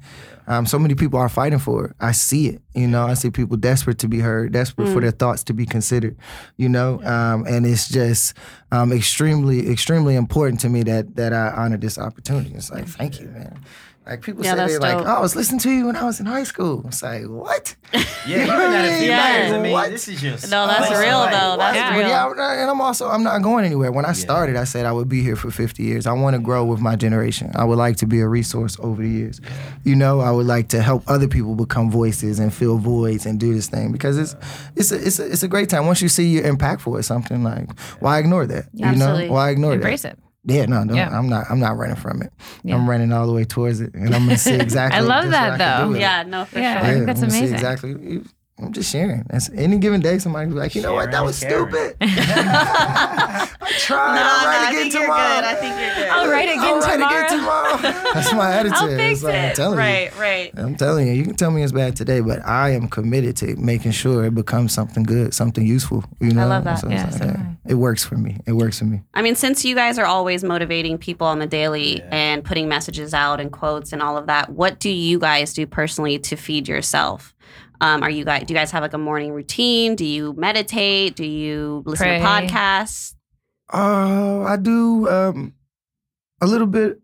Um, so many people are fighting for it. I see it. You know, I see people desperate to be heard, desperate for Mm. their thoughts to be considered. You know, um, and it's just um, extremely extremely important to me that that I honor this opportunity. It's like thank you, man. Like people Yeah, say that's they like, dope. oh, I was listening to you when I was in high school. It's like, what? Yeah, you've been at it a few I mean, What? this is just No, that's slice real, life. though. That's Yeah. Real. yeah, and I'm also I'm not going anywhere. When I started, I said I would be here for 50 years. I want to grow with my generation. I would like to be a resource over the years. You know, I would like to help other people become voices and fill voids and do this thing because it's it's a, it's a, it's a great time. Once you see you're impactful at something, like why ignore that? You Absolutely. know, why ignore Embrace that? it. Yeah, no, no, Yeah. I'm not. I'm not running from it. Yeah. I'm running all the way towards it, and I'm gonna see exactly. I love that, what I though. with it. Yeah, no, for Yeah. sure. I think Yeah, that's I'm gonna see amazing. Exactly. I'm just sharing. That's any given day. Somebody be like, you know what? That was is caring. stupid. I tried. No, I'll no, write I again think you're tomorrow. good. I think you're good. I'll write again I'll write tomorrow. again tomorrow. That's my attitude. I'll fix It's like, I'm it. telling Right, right. I'm telling you. You can tell me it's bad today, but I am committed to making sure it becomes something good, something useful. You know. I love that. it's Yeah, like, so do I. It works for me. It works for me. I mean, since you guys are always motivating people on the daily and putting messages out and quotes and all of that, what do you guys do personally to feed yourself? Um, are you guys? Do you guys have like a morning routine? Do you meditate? Do you listen Pray. to podcasts? Uh, I do um, a little bit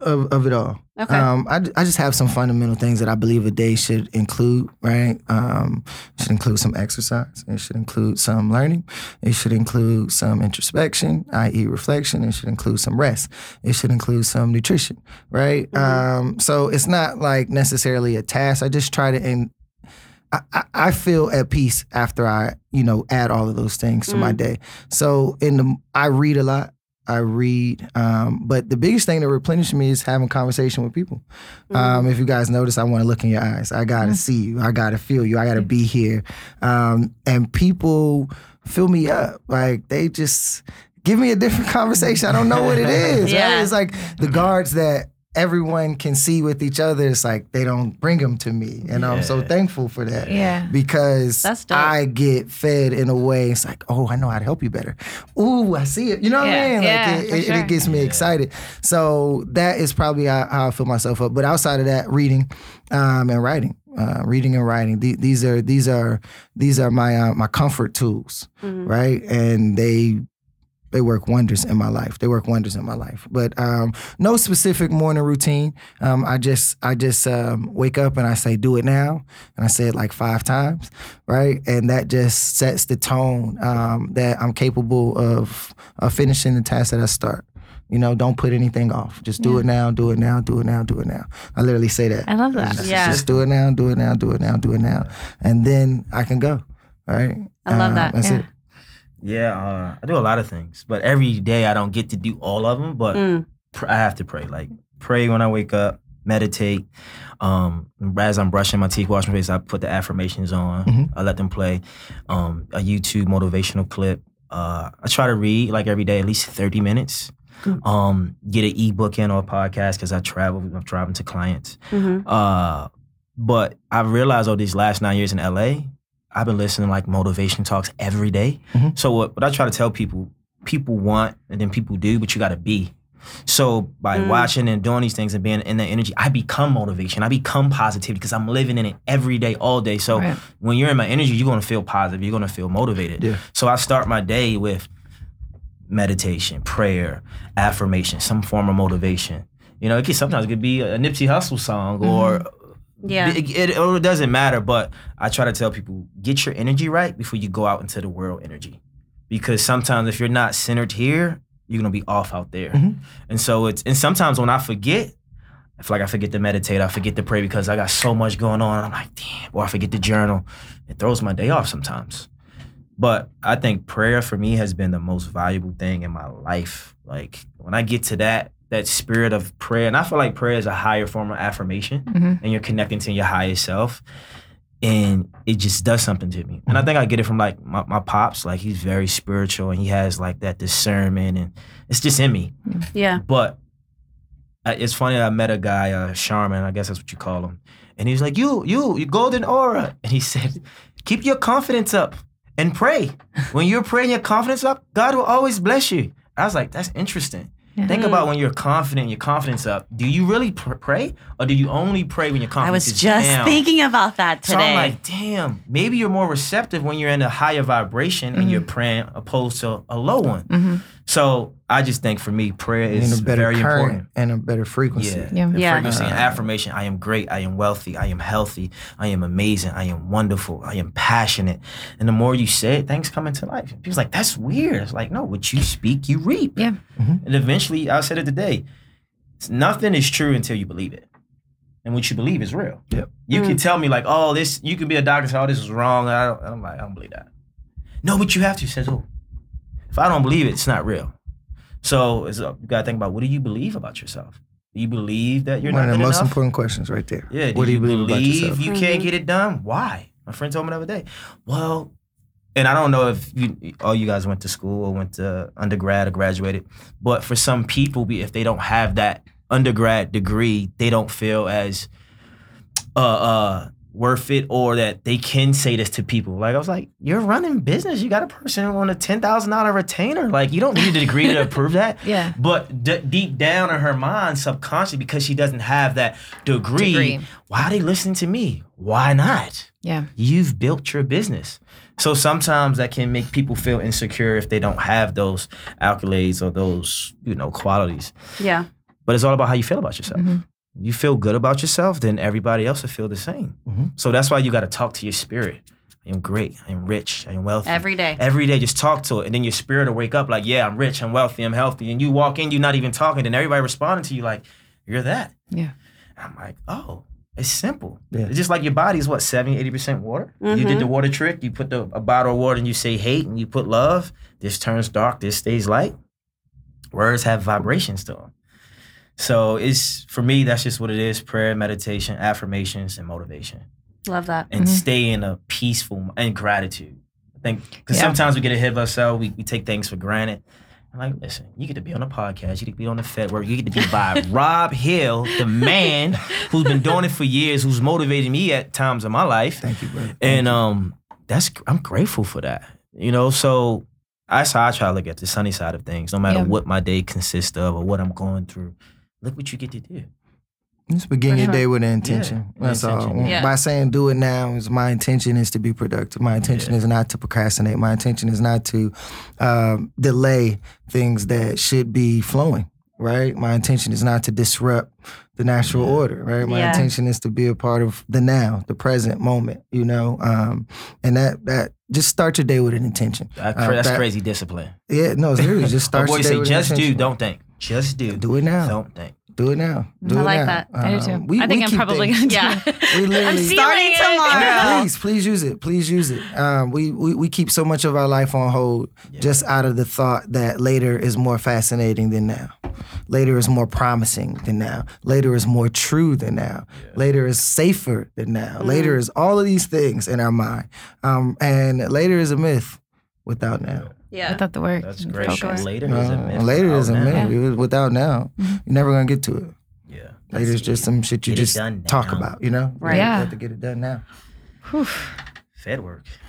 of, of it all. Okay. Um, I, I just have some fundamental things that I believe a day should include, right? Um, it should include some exercise. It should include some learning. It should include some introspection, i.e., reflection. It should include some rest. It should include some nutrition, right? Mhm. Um, so it's not like necessarily a task. I just try to, and I, I, feel at peace after I, you know, add all of those things to my Mm. day. So in the, I read a lot. I read, um, but the biggest thing that replenishes me is having conversation with people. Mm-hmm. Um, if you guys notice, I want to look in your eyes. I gotta Mm. see you. I gotta feel you. I gotta be here. Um, and people fill me up. Like they just give me a different conversation. I don't know what it is. Yeah. Right? It's like the guards that everyone can see with each other. It's like they don't bring them to me, and I'm so thankful for that Yeah. because I get fed in a way. It's like, oh, I know how to help you better. Ooh, I see it. You know what Yeah, I mean? Like yeah, it, it, sure. it gets me excited. So that is probably how, how I fill myself up. But outside of that, reading um, and writing, uh, reading and writing. The- these are these are these are my uh, my comfort tools, Mhm. right? And they they work wonders in my life. They work wonders in my life. But um, no specific morning routine. Um, I just I just um, wake up and I say, "Do it now," and I say it like five times, right? And that just sets the tone um, that I'm capable of, of finishing the task that I start. You know, don't put anything off. Just do Yeah. it now. Do it now. Do it now. Do it now. I literally say that. I love that. Just, Yeah. just do it now. Do it now. Do it now. Do it now, and then I can go. Right. I love Um, that, That's yeah. it. Yeah, uh, I do a lot of things, but every day I don't get to do all of them. But Mm. pr- I have to pray. Like pray when I wake up, meditate. Um, as I'm brushing my teeth, washing my face, I put the affirmations on. Mhm. I let them play. Um, a YouTube motivational clip. Uh, I try to read like every day, at least 30 minutes. Um, get an ebook in or a podcast because I travel. I'm driving to clients. Mhm. Uh, but I realized over these last nine years in LA, I've been listening to like motivation talks every day. Mhm. So what, what I try to tell people, people want and then people do, but you got to be. So by Mm. watching and doing these things and being in that energy, I become motivation. I become positivity because I'm living in it every day, all day. So Right. when you're in my energy, you're gonna feel positive. You're gonna feel motivated. Yeah. So I start my day with meditation, prayer, affirmation, some form of motivation. You know, it could sometimes it could be a Nipsey Hussle song or Yeah. it, it, it doesn't matter. But I try to tell people get your energy right before you go out into the world energy, because sometimes if you're not centered here, you're gonna be off out there. Mhm. And so it's and sometimes when I forget. I feel like I forget to meditate. I forget to pray because I got so much going on. I'm like, damn. Or I forget to journal. It throws my day off sometimes. But I think prayer for me has been the most valuable thing in my life. Like when I get to that, that spirit of prayer, and I feel like prayer is a higher form of affirmation, Mhm. and you're connecting to your higher self, and it just does something to me. And I think I get it from like my, my pops. Like he's very spiritual, and he has like that discernment, and it's just in me. Yeah. But it's funny. I met a guy, uh, shaman, I guess that's what you call him, and he was like, "You, you, you golden aura," and he said, "Keep your confidence up and pray. When you're praying your confidence up, God will always bless you." I was like, "That's interesting." Yeah. Think about when you're confident, your confidence up. Do you really pr- pray, or do you only pray when your confidence? Is down? I was just down? thinking about that today. So. I'm like, damn, maybe you're more receptive when you're in a higher vibration and you're praying opposed to a low one. Mhm. So I just think for me, prayer is a better very current important. and a better frequency. Yeah. Yeah. Yeah. frequency and affirmation. I am great. I am wealthy. I am healthy. I am amazing. I am wonderful. I am passionate. And the more you say it, things come into life. People's like, that's weird. It's like, no, what you speak, you reap. Yeah. Mhm. And eventually, I said it today. Nothing is true until you believe it. And what you believe is real. Yep. You Mm. can tell me like, oh, this. You can be a doctor and say, oh, this is wrong. I don't, I'm like, I don't believe that. No, but you have to. Says who? If I don't believe it, it's not real. So it's, uh, you gotta think about what do you believe about yourself? Do you believe that you're not One not of the good most enough? important questions right there. Yeah. What do you believe, about yourself? you can't Mhm. get it done? Why? My friend told me the other day. Well, and I don't know if you all you guys went to school or went to undergrad or graduated, but for some people, if they don't have that undergrad degree, they don't feel as uh uh worth it or that they can say this to people. Like I was like, you're running business. You got a person on a ten thousand dollar retainer. Like you don't need a degree to approve that. Yeah. But d- deep down in her mind, subconsciously, because she doesn't have that degree, Degree. why are they listening to me? Why not? Yeah. You've built your business. So sometimes that can make people feel insecure if they don't have those accolades or those, you know, qualities. Yeah. But it's all about how you feel about yourself. Mhm. You feel good about yourself, then everybody else will feel the same. Mhm. So that's why you got to talk to your spirit. I am great. I am rich. I am wealthy. Every day. Every day, just talk to it, and then your spirit will wake up like, "Yeah, I'm rich. I'm wealthy. I'm healthy." And you walk in, you're not even talking, and everybody responding to you like, "You're that." Yeah. I'm like, "Oh, it's simple. Yeah. It's just like your body is what 70, 80 percent water. You Mhm. did the water trick. You put the, a bottle of water and you say hate, and you put love. This turns dark. This stays light. Words have vibrations to them. So it's for me. That's just what it is: prayer, meditation, affirmations, and motivation Love that. and Mhm. stay in a peaceful and gratitude. I think because Yeah. sometimes we get ahead of ourselves, we, we take things for granted. I'm like, listen, you get to be on a podcast, you get to be on the Fed work, you get to be by Rob Hill, the man who's been doing it for years, who's motivated me at times in my life. Thank you, brother. And um, that's I'm grateful for that. You know, so that's how I try to look at the sunny side of things, no matter Yeah. what my day consists of or what I'm going through. Look what you get to do. Just begin For your sure. day with an intention. Yeah, That's intention, all. yeah. By saying do it now is my intention is to be productive. My intention Yeah. is not to procrastinate. My intention is not to um, delay things that should be flowing. Right. My intention is not to disrupt the natural Yeah. order. Right. My Yeah. intention is to be a part of the now, the present moment. You know, um, and that that just start your day with an intention. Uh, that's that- crazy discipline. Yeah. No, it's literally just My start boy your day say, with an just do, don't think. Just do. Do it now. Don't think. Do it now. Do I it like now. that. I do too. Um, we- I think I'm probably gonna do Yeah. it. We literally Starting feeling it. tomorrow. please, please use it. Please use it. Um, we, we we keep so much of our life on hold Yeah. just out of the thought that later is more fascinating than now. Later is more promising than now. Later is more true than now. Later is safer than now. Later is all of these things in our mind. Um, and later is a myth without now. Yeah. Without the work. That's and great. focus. Later is a myth. later without is a now. myth. It was Without now, Mhm. you're never gonna get to it. Yeah. Later is just some shit you Get just talk now. about. You know, Right. You Yeah. have to get it done now. Whew. Fed work.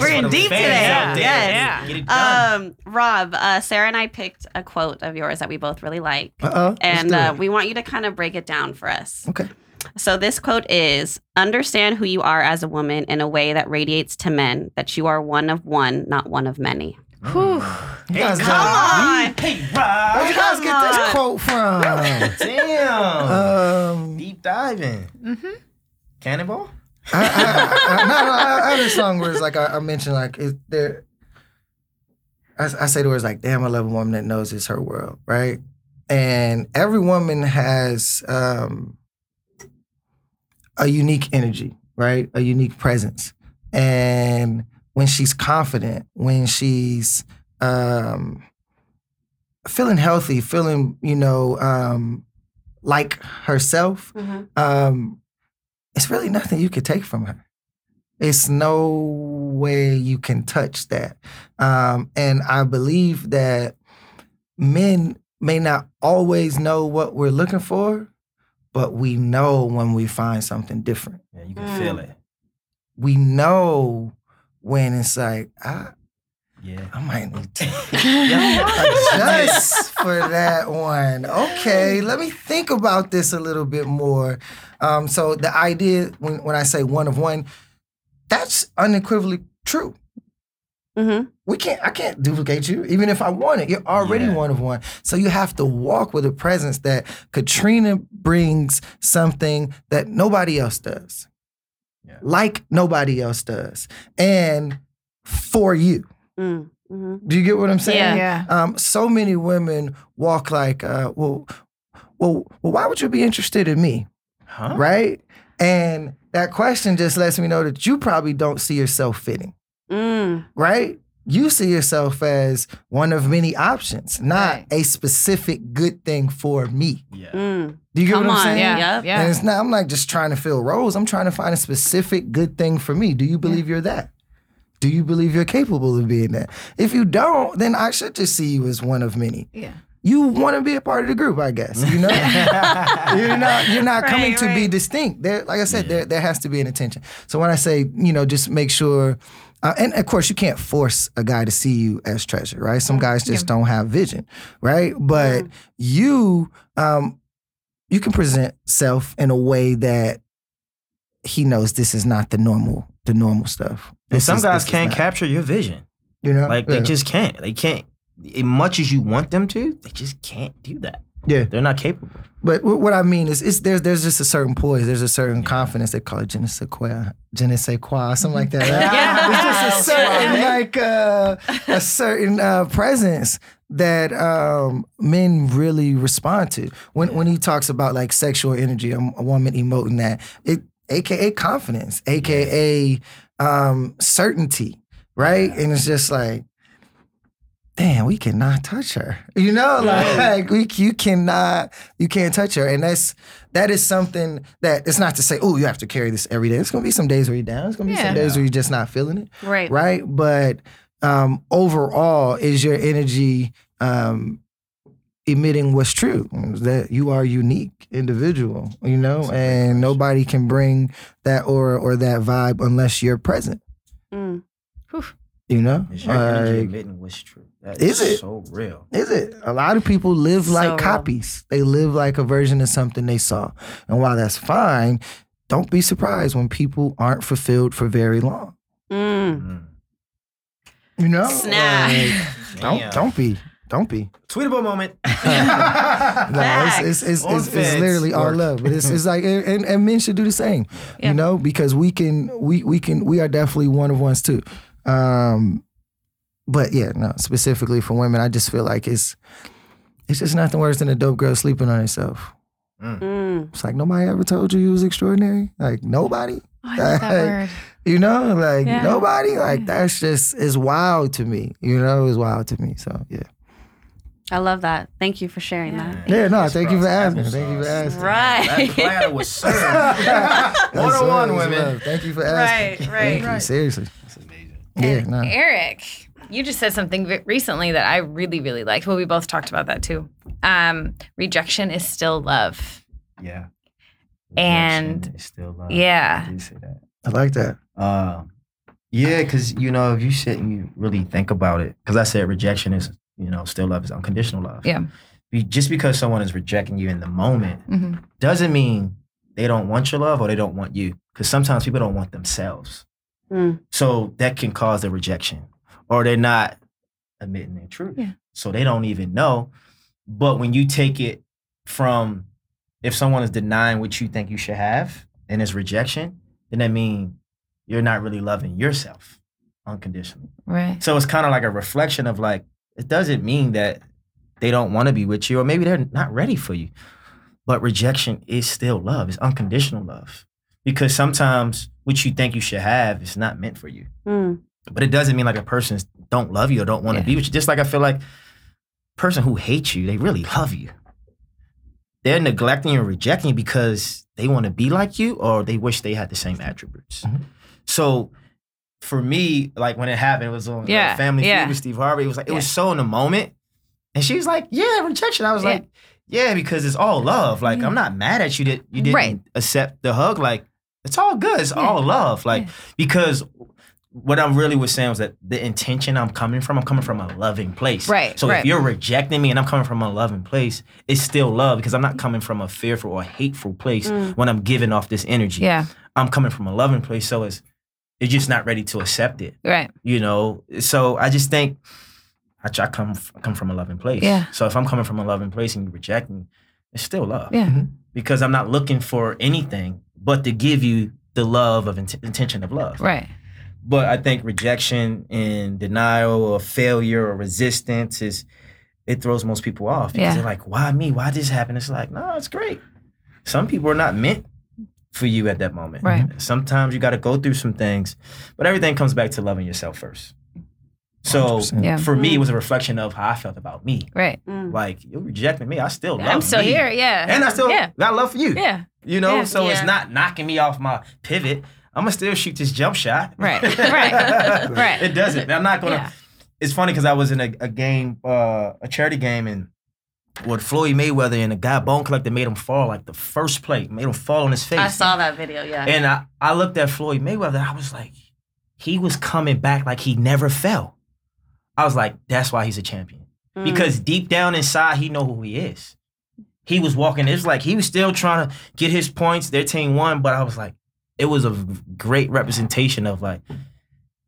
We're in deep today. Yeah. Yes. Yeah. Get it done. Um, Rob, uh, Sarah and I picked a quote of yours that we both really like. Uh oh. And uh, we want you to kind of break it down for us. okay. So, this quote is Understand who you are as a woman in a way that radiates to men, that you are one of one, not one of many. Whew. You guys Come got- on. Hey, Where'd you guys get this on. quote from? Damn. um, Deep diving. Mm-hmm. Cannonball? I, I, I, no, no, I, I have a song where it's like I, I mentioned like is there. I, I say the words like, "Damn, I love a woman that knows it's her world," right? And every woman has um, a unique energy, right? A unique presence, and when she's confident, when she's um, feeling healthy, feeling you know um, like herself, um, it's really nothing you could take from her. It's no way you can touch that. Um, and I believe that men may not always know what we're looking for, but we know when we find something different. Yeah, you can Mm. feel it. We know when it's like, I, Yeah. I might need to adjust for that one. Okay, let me think about this a little bit more. Um, so the idea when when I say one of one, that's unequivocally true. Mm-hmm. We can't. I can't duplicate you, even if I want it. You're already Yeah. one of one. So you have to walk with a presence that Katrina brings something that nobody else does, Yeah. like nobody else does, and for you. Mm. hmm Do you get what I'm saying? Yeah. Um, so many women walk like, uh, well, well, well, why would you be interested in me? Huh? Right? And that question just lets me know that you probably don't see yourself fitting, Mm. right? You see yourself as one of many options, not Right. a specific good thing for me. Yeah. Mm. Do you get Come what I'm on, saying? Yeah. Yep. Yeah. And it's not, I'm not just trying to fill roles. I'm trying to find a specific good thing for me. Do you believe you're that? Do you believe you're capable of being that? If you don't, then I should just see you as one of many. Yeah. You want to be a part of the group, I guess. You know, you're not you're not coming Right, to be distinct. There, like I said, there there has to be an intention. So when I say, you know, just make sure. Uh, and of course, you can't force a guy to see you as treasure, right? Some guys just don't have vision, right? But you, um, you can present self in a way that he knows this is not the normal, the normal stuff. And some is- guys can't not. capture your vision. you know, Like yeah. they just can't. They can't. As much as you want them to, they just can't do that. yeah. They're not capable. But what I mean is, it's, there's there's just a certain poise, there's a certain confidence. They call it je ne sais quoi, je ne sais quoi, something like that. Yeah. It's just a certain like uh, a certain uh, presence that um, men really respond to. When when he talks about like sexual energy, a, a woman emoting that, it AKA confidence, AKA um, certainty, right? And it's just like damn, we cannot touch her. You know, like, we you cannot you can't touch her. And that's that is something that it's not to say, oh, you have to carry this every day. It's gonna be some days where you're down. It's gonna be Yeah. some days where you're just not feeling it. Right. Right. But um overall, is your energy um emitting what's true that you are a unique individual you know That's and nobody can bring that aura or that vibe unless you're present Mm. you know Is your energy Like, admitting what's true? That Is is it? so real. Is it? A lot of people live So like real. copies. They live like a version of something they saw. And while that's fine, don't be surprised when people aren't fulfilled for very long. Mm. Mm. You know? Snap. Like, don't Damn. don't be. Don't be. Tweetable moment. No, it's, it's, it's, it's, it's literally our love. But it's, it's like and, and men should do the same. Yeah. You know, because we can we we can we are definitely one of ones too. Um but yeah, no, specifically for women, I just feel like it's it's just nothing worse than a dope girl sleeping on herself. Mm. It's like nobody ever told you you was extraordinary. Like nobody, Oh, I love that word. you know, like Yeah. nobody. Like Yeah. that's just is wild to me. You know, it's wild to me. So yeah, I love that. Thank you for sharing Yeah. that. yeah. No, thank you for bro. asking. Thank you for asking. Right. That platter was served. That's One on one, love, that's women. love. Thank you for asking. Right, Thank right. you. Seriously. That's amazing. Yeah. And No. Eric, you just said something recently that I really, really liked. Well, we both talked about that too. Um, rejection is still love. Yeah. And- Rejection is still love. yeah. I did say that. I like that. Uh, yeah, because you know, if you sit and you really think about it, because I said rejection is, you know, still love is unconditional love. Yeah. Be- Just because someone is rejecting you in the moment hmm doesn't mean they don't want your love or they don't want you. Because sometimes people don't want themselves. Mm. So that can cause the rejection, or they're not admitting their truth. Yeah. So they don't even know. But when you take it from if someone is denying what you think you should have and it's rejection, then that means you're not really loving yourself unconditionally. Right. So it's kind of like a reflection of like, it doesn't mean that they don't want to be with you, or maybe they're not ready for you. But rejection is still love, it's unconditional love. Because sometimes what you think you should have is not meant for you. Mm. But it doesn't mean like a person don't love you or don't want to Yeah. be with you. Just like I feel like a person who hates you, they really love you. They're neglecting you and rejecting you because they want to be like you or they wish they had the same attributes. Mhm. So for me, like when it happened, it was on uh, Yeah, Family yeah. Feud with Steve Harvey. It was like it was so in the moment. And she was like, Yeah, rejection. I was like, Yeah, because it's all love. Like. I'm not mad at you that you didn't Right. accept the hug. Like it's all good. It's all love. Like because what I'm really was saying was that the intention I'm coming from, I'm coming from a loving place. Right, So right. if you're rejecting me and I'm coming from a loving place, it's still love because I'm not coming from a fearful or hateful place Mm. when I'm giving off this energy. Yeah. I'm coming from a loving place. So it's They're just not ready to accept it. Right. You know, so I just think I, I come I come from a loving place. Yeah. So if I'm coming from a loving place and you reject me, it's still love. Yeah. Because I'm not looking for anything but to give you the love of int- intention of love. Right. But I think rejection and denial or failure or resistance is it throws most people off because Yeah. they're like, why me? Why this happen? It's like, no, it's great. Some people are not meant for you at that moment. Right. Sometimes you got to go through some things, but everything comes back to loving yourself first. So Yeah. for me, it was a reflection of how I felt about me. Right. Mm. Like you rejecting me, I still love you. I'm still me. here. Yeah. and I still Yeah. got love for you. Yeah. You know, Yeah. so Yeah. it's not knocking me off my pivot. I'm gonna still shoot this jump shot. Right. Right. Right. It doesn't. I'm not gonna. Yeah. It's funny because I was in a, a game, uh, a charity game, and with Floyd Mayweather and the guy Bone Collector made him fall like the first play, made him fall on his face. I saw that video. Yeah. And I, I looked at Floyd Mayweather. I was like, he was coming back like he never fell. I was like, that's why he's a champion. Mm. Because deep down inside, he know who he is. He was walking. It's like he was still trying to get his points. Their team won, but I was like, it was a great representation of like,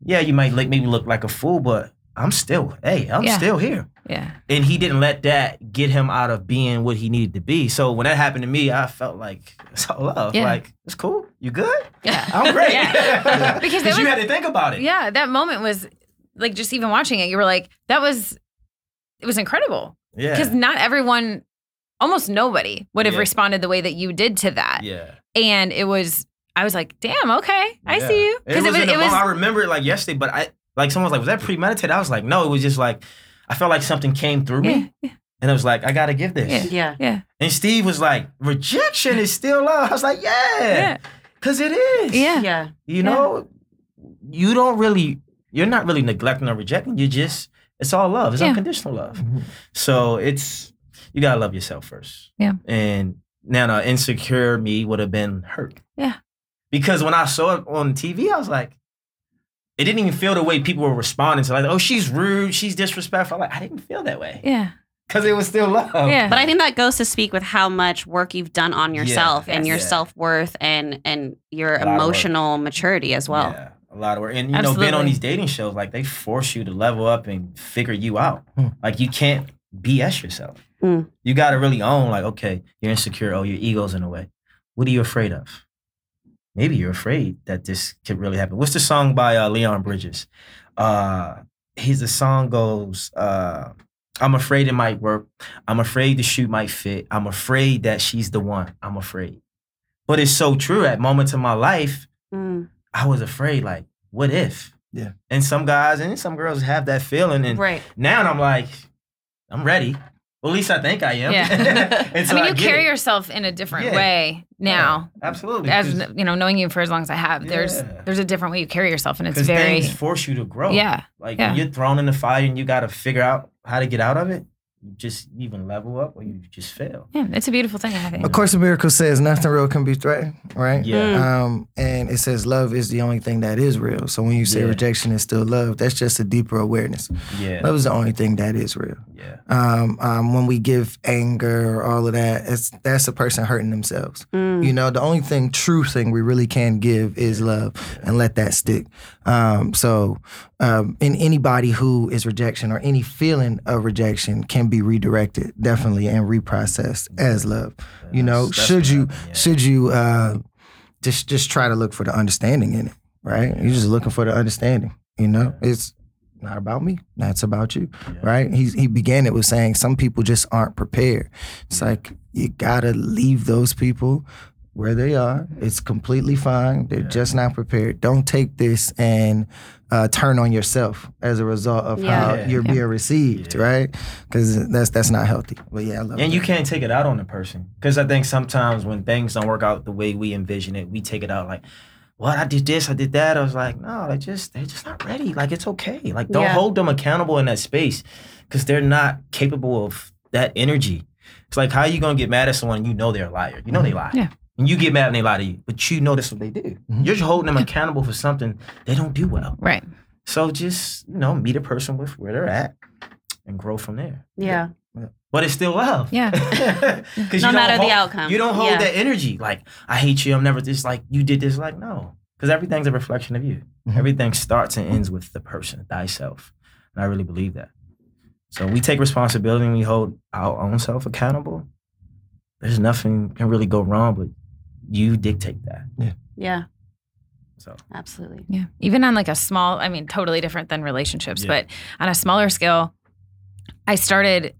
yeah, you might like maybe look like a fool, but I'm still, hey, I'm Yeah. still here. Yeah. And he didn't let that get him out of being what he needed to be. So when that happened to me, I felt like it's all love. Yeah. Like it's cool. You good? yeah. I'm great. Yeah. Because there you had to think about it. Yeah. That moment was like just even watching it, you were like, that was it was incredible. Yeah. Because not everyone, almost nobody would have Yeah. responded the way that you did to that. Yeah. And it was I was like, damn, okay. I Yeah. see you. It was, Because it was, it was I remember it like yesterday, but I like someone was like, was that premeditated? I was like, no, it was just like I felt like something came through yeah, me. And I was like, I gotta give this. Yeah. Yeah. yeah. And Steve was like, rejection is still love. I was like, yeah. Yeah. Cause it is. Yeah. Yeah. You know, you don't really, you're not really neglecting or rejecting. You just, it's all love. It's Yeah. unconditional love. Mhm. So it's, you gotta love yourself first. Yeah. And now the insecure me would have been hurt. Yeah. Because when I saw it on TV, I was like, it didn't even feel the way people were responding to like, oh, she's rude, she's disrespectful. I'm like, I didn't feel that way. Yeah. Because it was still love. Yeah. But I think that goes to speak with how much work you've done on yourself and your Yeah. self worth and and your A lot of work. emotional maturity as well. Yeah, a lot of work. And you know, being on these dating shows, like they force you to level up and figure you out. Hmm. Like you can't BS yourself. Mm. You got to really own, like, okay, you're insecure. Oh, your ego's in the way. What are you afraid of? Maybe you're afraid that this could really happen. What's the song by uh, Leon Bridges? Uh, his the song goes, uh, "I'm afraid it might work. I'm afraid the shoe might fit. I'm afraid that she's the one. I'm afraid." But it's so true. At moments in my life, Mm. I was afraid, like, what if? Yeah. And some guys and some girls have that feeling. And Right. now I'm like, I'm ready. Well, at least I think I am. Yeah. I mean, you get carry it. yourself in a different Yeah. way now. Yeah, absolutely. As you know, knowing you for as long as I have, there's Yeah. there's a different way you carry yourself, and it's very things force you to grow. yeah, Like you're thrown in the fire and you got to figure out how to get out of it, you just even level up or you just fail. yeah. It's a beautiful thing. I think. A Course the miracle says nothing real can be threatened, right? Yeah. Mm. Um, and it says love is the only thing that is real. So when you say Yeah. rejection is still love, that's just a deeper awareness. Yeah. Love is the only thing that is real. Yeah. Um, um, when we give anger or all of that, it's that's a person hurting themselves. Mm. You know, the only thing, true thing we really can give is love and let that stick. Um, so, um, in anybody who is rejection or any feeling of rejection can be redirected definitely and reprocessed as love. You know, should you happened, yeah. should you uh, just just try to look for the understanding in it, right? You're just looking for the understanding. You know, it's not about me. That's about you, Yeah. right? He he began it with saying some people just aren't prepared. It's like you gotta leave those people where they are. It's completely fine. They're Yeah. just not prepared. Don't take this and uh, turn on yourself as a result of how Yeah. you're Yeah. being received, Yeah. right? Because that's that's not healthy. But yeah, I love And you can't take it out on the person. Because I think sometimes when things don't work out the way we envision it, we take it out like, what? I did this, I did that. I was like, no, they just they're just not ready. Like it's okay. Like don't Yeah. hold them accountable in that space because they're not capable of that energy. It's like how are you gonna get mad at someone and you know they're a liar. You know they lie. Yeah. And you get mad when they lie to you, but you know that's what they do. Mhm. You're just holding them accountable for something they don't do well. Right. So just, you know, meet a person with where they're at and grow from there. Yeah. But it's still love. Yeah. Because No matter the outcome. You don't hold Yeah. that energy. Like, I hate you. I'm never this. Like, you did this. Like, no. because everything's a reflection of you. Mhm. Everything starts and ends with the person, thyself. And I really believe that. So we take responsibility and we hold our own self accountable. There's nothing can really go wrong, but you dictate that. Yeah, Yeah. So absolutely. Yeah. Even on like a small, I mean, totally different than relationships, Yeah. but on a smaller scale, I started,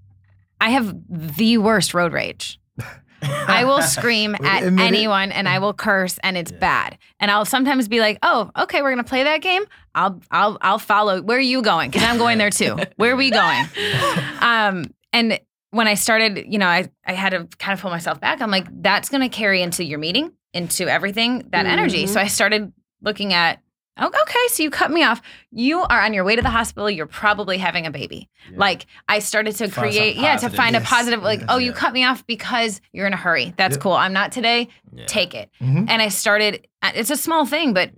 I have the worst road rage. I will scream at Admit it. anyone and I will curse and it's Yeah. bad. And I'll sometimes be like, "Oh, okay, we're going to play that game. I'll I'll I'll follow. Where are you going? Cuz I'm going there too. Where are we going?" Um and when I started, you know, I I had to kind of pull myself back. I'm like, that's going to carry into your meeting, into everything, that energy. Mhm. So I started looking at Oh, okay, so you cut me off. You are on your way to the hospital. You're probably having a baby. Yeah. Like I started to Find create, yeah, to find Yes, a positive. Like, yes. oh, you Yeah. cut me off because you're in a hurry. That's Yep. cool. I'm not today. Yeah. Take it. Mhm. And I started. It's a small thing, but.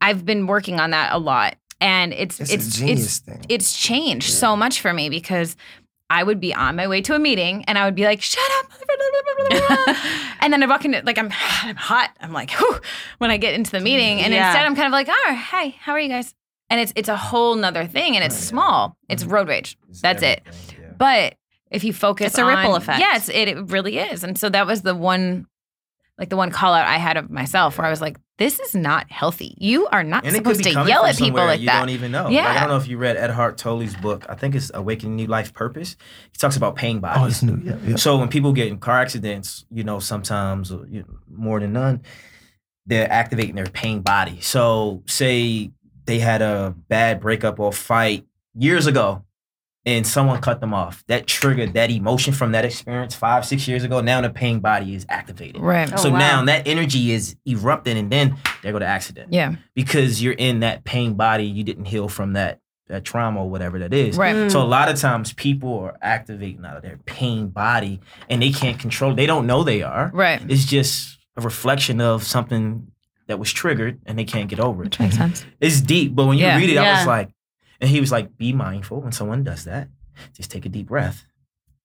I've been working on that a lot, and it's It's, it's a genius it's thing. it's changed so much for me because I would be on my way to a meeting and I would be like, "Shut up!" and then I walk into like I'm I'm hot. I'm like, Whew, when I get into the meeting, and Yeah. instead I'm kind of like, "Oh, hey, how are you guys?" And it's it's a whole nother thing, and it's oh, Right. small. It's mm-hmm. road rage. It's That's it. yeah. But if you focus, It's a ripple effect. Yes, it, it really is. And so that was the one, like the one call out I had of myself, where I was like, "This is not healthy. You are not And it could supposed be to yell from at people like you that." don't even know. Like, Yeah. I don't know if you read Eckhart Tolle's book. I think it's Awakening New Life Purpose. He talks about pain oh, it's new. Yeah, yeah. So when people get in car accidents, you know, sometimes uh, you know, more than none, they're activating their pain body. So say they had a bad breakup or fight years ago and someone cut them off. That triggered that emotion from that experience five, six years ago. Now the pain body is activated. Right. Oh, so wow. now that energy is erupting and then there go the accident. Yeah. Because you're in that pain body, you didn't heal from that that trauma or whatever that is. Right. Mm. So a lot of times people are activating out of their pain body and they can't control. They don't know they are. Right. It's just a reflection of something that was triggered and they can't get over it. Which makes sense. It's deep, but when you Yeah. read it, I was like, and he was like, be mindful when someone does that. Just take a deep breath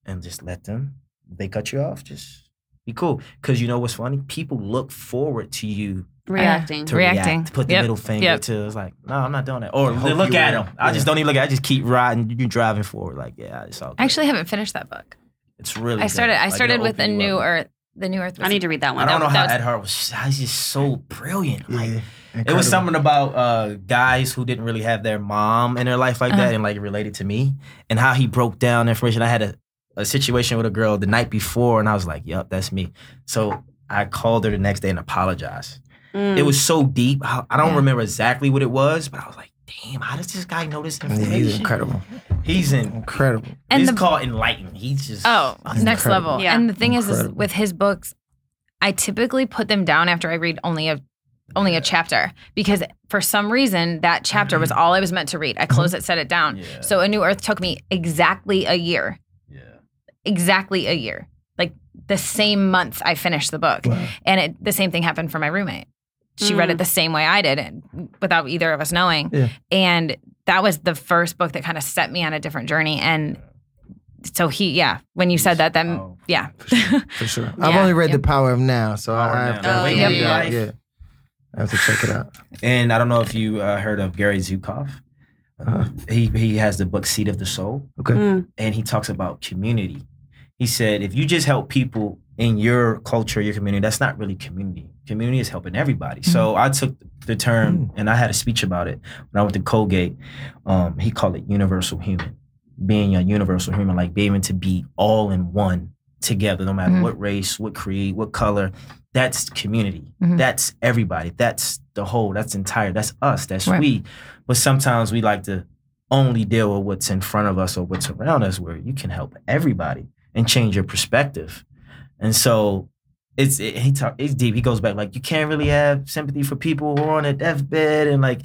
and just let them. They cut you off, just be cool. Because you know what's funny? People look forward to you Reacting. to Reacting. react, to put the Yep. middle finger Yep. to. It's like, no, I'm not doing that. Or I they look at will. them. I just don't even look at. It. I just keep riding. You're driving forward. Like, yeah, it's all. I actually haven't finished that book. it's really. I started. good. I Like, started it'll with open a new up. Earth. The new Earth. I need to read that one. I don't know how was- Ed Hart was. He's just so brilliant. Like, Yeah, it was something about uh, guys who didn't really have their mom in their life like that, Uh-huh. and like related to me, and how he broke down information. I had a, a situation with a girl the night before, and I was like, "Yep, that's me." So I called her the next day and apologized. Mm. It was so deep. I I don't Yeah. remember exactly what it was, but I was like, "Damn, how does this guy know this Yeah, information?" he's incredible. He's in. Incredible. And it's the- called enlightened. He's just Oh, He's next incredible. level. Yeah. And the thing is, is, with his books, I typically put them down after I read only a only a chapter because for some reason that chapter was all I was meant to read. I closed it, set it down. Yeah. So A New Earth took me exactly a year. yeah. Exactly a year. Like the same month I finished the book. Wow. And it the same thing happened for my roommate. She read Mm. it the same way I did and without either of us knowing. Yeah. And that was the first book that kind of set me on a different journey. And so he, yeah, when you said that, then Oh. yeah. For sure. I've Yeah, only read yeah. The Power of Now, so Power i have Now. to Oh, check yeah. it out. Life. Yeah. I have to check it out. And I don't know if you uh, heard of Gary Zukav. Uh-huh. He he has the book Seat of the Soul, Okay. Mm. and he talks about community. He said, if you just help people in your culture, your community, that's not really community. Community is helping everybody. So I took the term, and I had a speech about it when I went to Colgate. Um, he called it universal human, being a universal human, like being able to be all in one together, no matter Mhm. what race, what creed, what color. That's community. Mhm. That's everybody. That's the whole. That's entire. That's us. That's Right. we. But sometimes we like to only deal with what's in front of us or what's around us, where you can help everybody and change your perspective. And so it's it, he talk it's deep. He goes back like you can't really have sympathy for people who are on a deathbed and like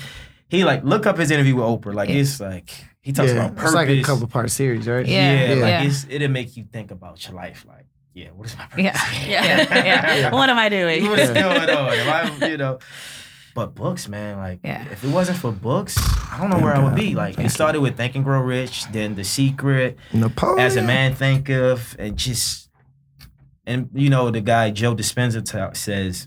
he like look up his interview with Oprah. Like Yeah. it's like he talks yeah. about purpose. It's like a couple part series, right? Yeah. Yeah, like Yeah. It's, it'll make you think about your life. Like, yeah, what is my purpose? Yeah. Yeah. Yeah. What am I doing? What's going on? Am I, you know. But books, man, like Yeah. if it wasn't for books, I don't know where I would be. Like it started with Think and Grow Rich, then The Secret, Napoleon. As a Man Thinketh, and just and you know the guy Joe Dispenza ta- says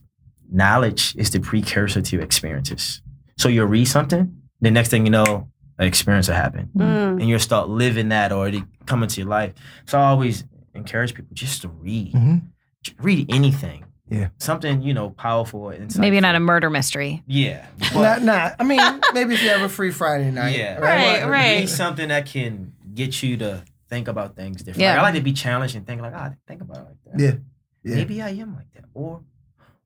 knowledge is the precursor to experiences. So you'll read something, the next thing you know, an experience will happen. Mm. And you'll start living that or it come into your life. So I always encourage people just to read. Mhm. J- Read anything. Yeah. Something, you know, powerful, insightful. Maybe not a murder mystery. Yeah. Not, not. I mean, maybe if you have a free Friday night. Yeah. Right, But right. Read something that can get you to think about things different. Yeah. Like, I like to be challenged and think like, ah, think about it like that. Yeah. Yeah. Maybe I am like that. Or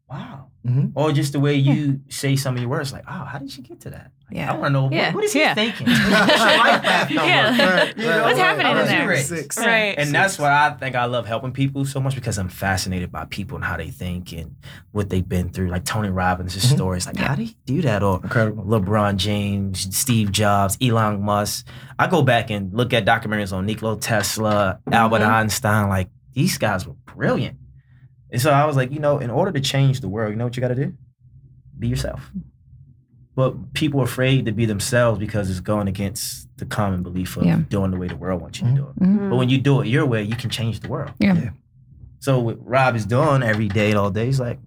wow. Mhm. Or just the way you say some of your words, like, oh, how did she get to that? Like, Yeah. I want to know Yeah. what, what is he Yeah. thinking? What's your life path number? Yeah. Right, You know, What's happening in there? curious. Six. Right. And that's why I think I love helping people so much because I'm fascinated by people and how they think and what they've been through. Like Tony Robbins' Mhm. stories, like how did he do that? Or Incredible. LeBron James, Steve Jobs, Elon Musk. I go back and look at documentaries on Nikola Tesla, Albert Mhm. Einstein. Like these guys were brilliant. And so I was like, you know, in order to change the world, you know what you got to do? Be yourself. But people are afraid to be themselves because it's going against the common belief of Yeah. doing the way the world wants you to do it. Mhm. But when you do it your way, you can change the world. Yeah. Yeah. So what Rob is doing every day all day, he's like,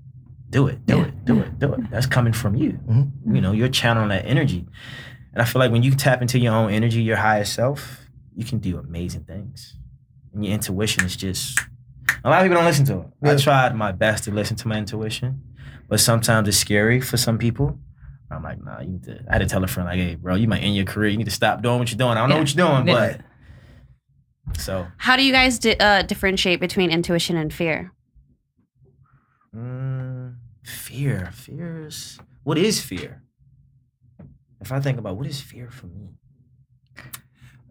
do it, do Yeah. it, do it, do it. That's coming from you. Mhm. You know, you're channeling that energy. And I feel like when you tap into your own energy, your higher self, you can do amazing things. And your intuition is just a lot of people don't listen to it. I tried my best to listen to my intuition, but sometimes it's scary for some people. I'm like, nah, you need to. I had to tell a friend, like, hey, bro, you might end your career. You need to stop doing what you're doing. I don't know what you're doing, Yeah. but so How do you guys di- uh, differentiate between intuition and fear? Mm, fear. Fears. What is fear? If I think about what is fear for me?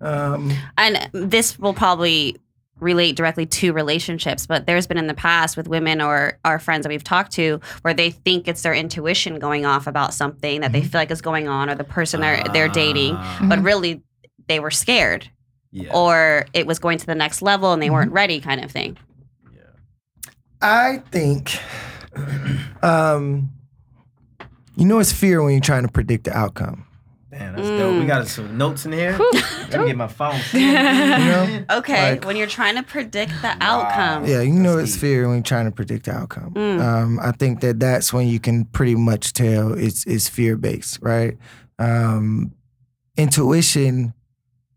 Um, And this will probably relate directly to relationships, but there's been in the past with women or our friends that we've talked to where they think it's their intuition going off about something that they Mhm. feel like is going on or the person they're, they're dating, Ah, but really they were scared yeah. or it was going to the next level and they weren't ready kind of thing. yeah. I think, um, you know, it's fear when you're trying to predict the outcome. Damn, that's dope. We Mm. got some notes in here. Whew. Let me get my phone. You know? Okay, Like- when you're trying to predict the outcome. Yeah, you know That's it's deep. fear when you're trying to predict the outcome. Mm. Um, I think that that's when you can pretty much tell it's it's fear based, right? Um, intuition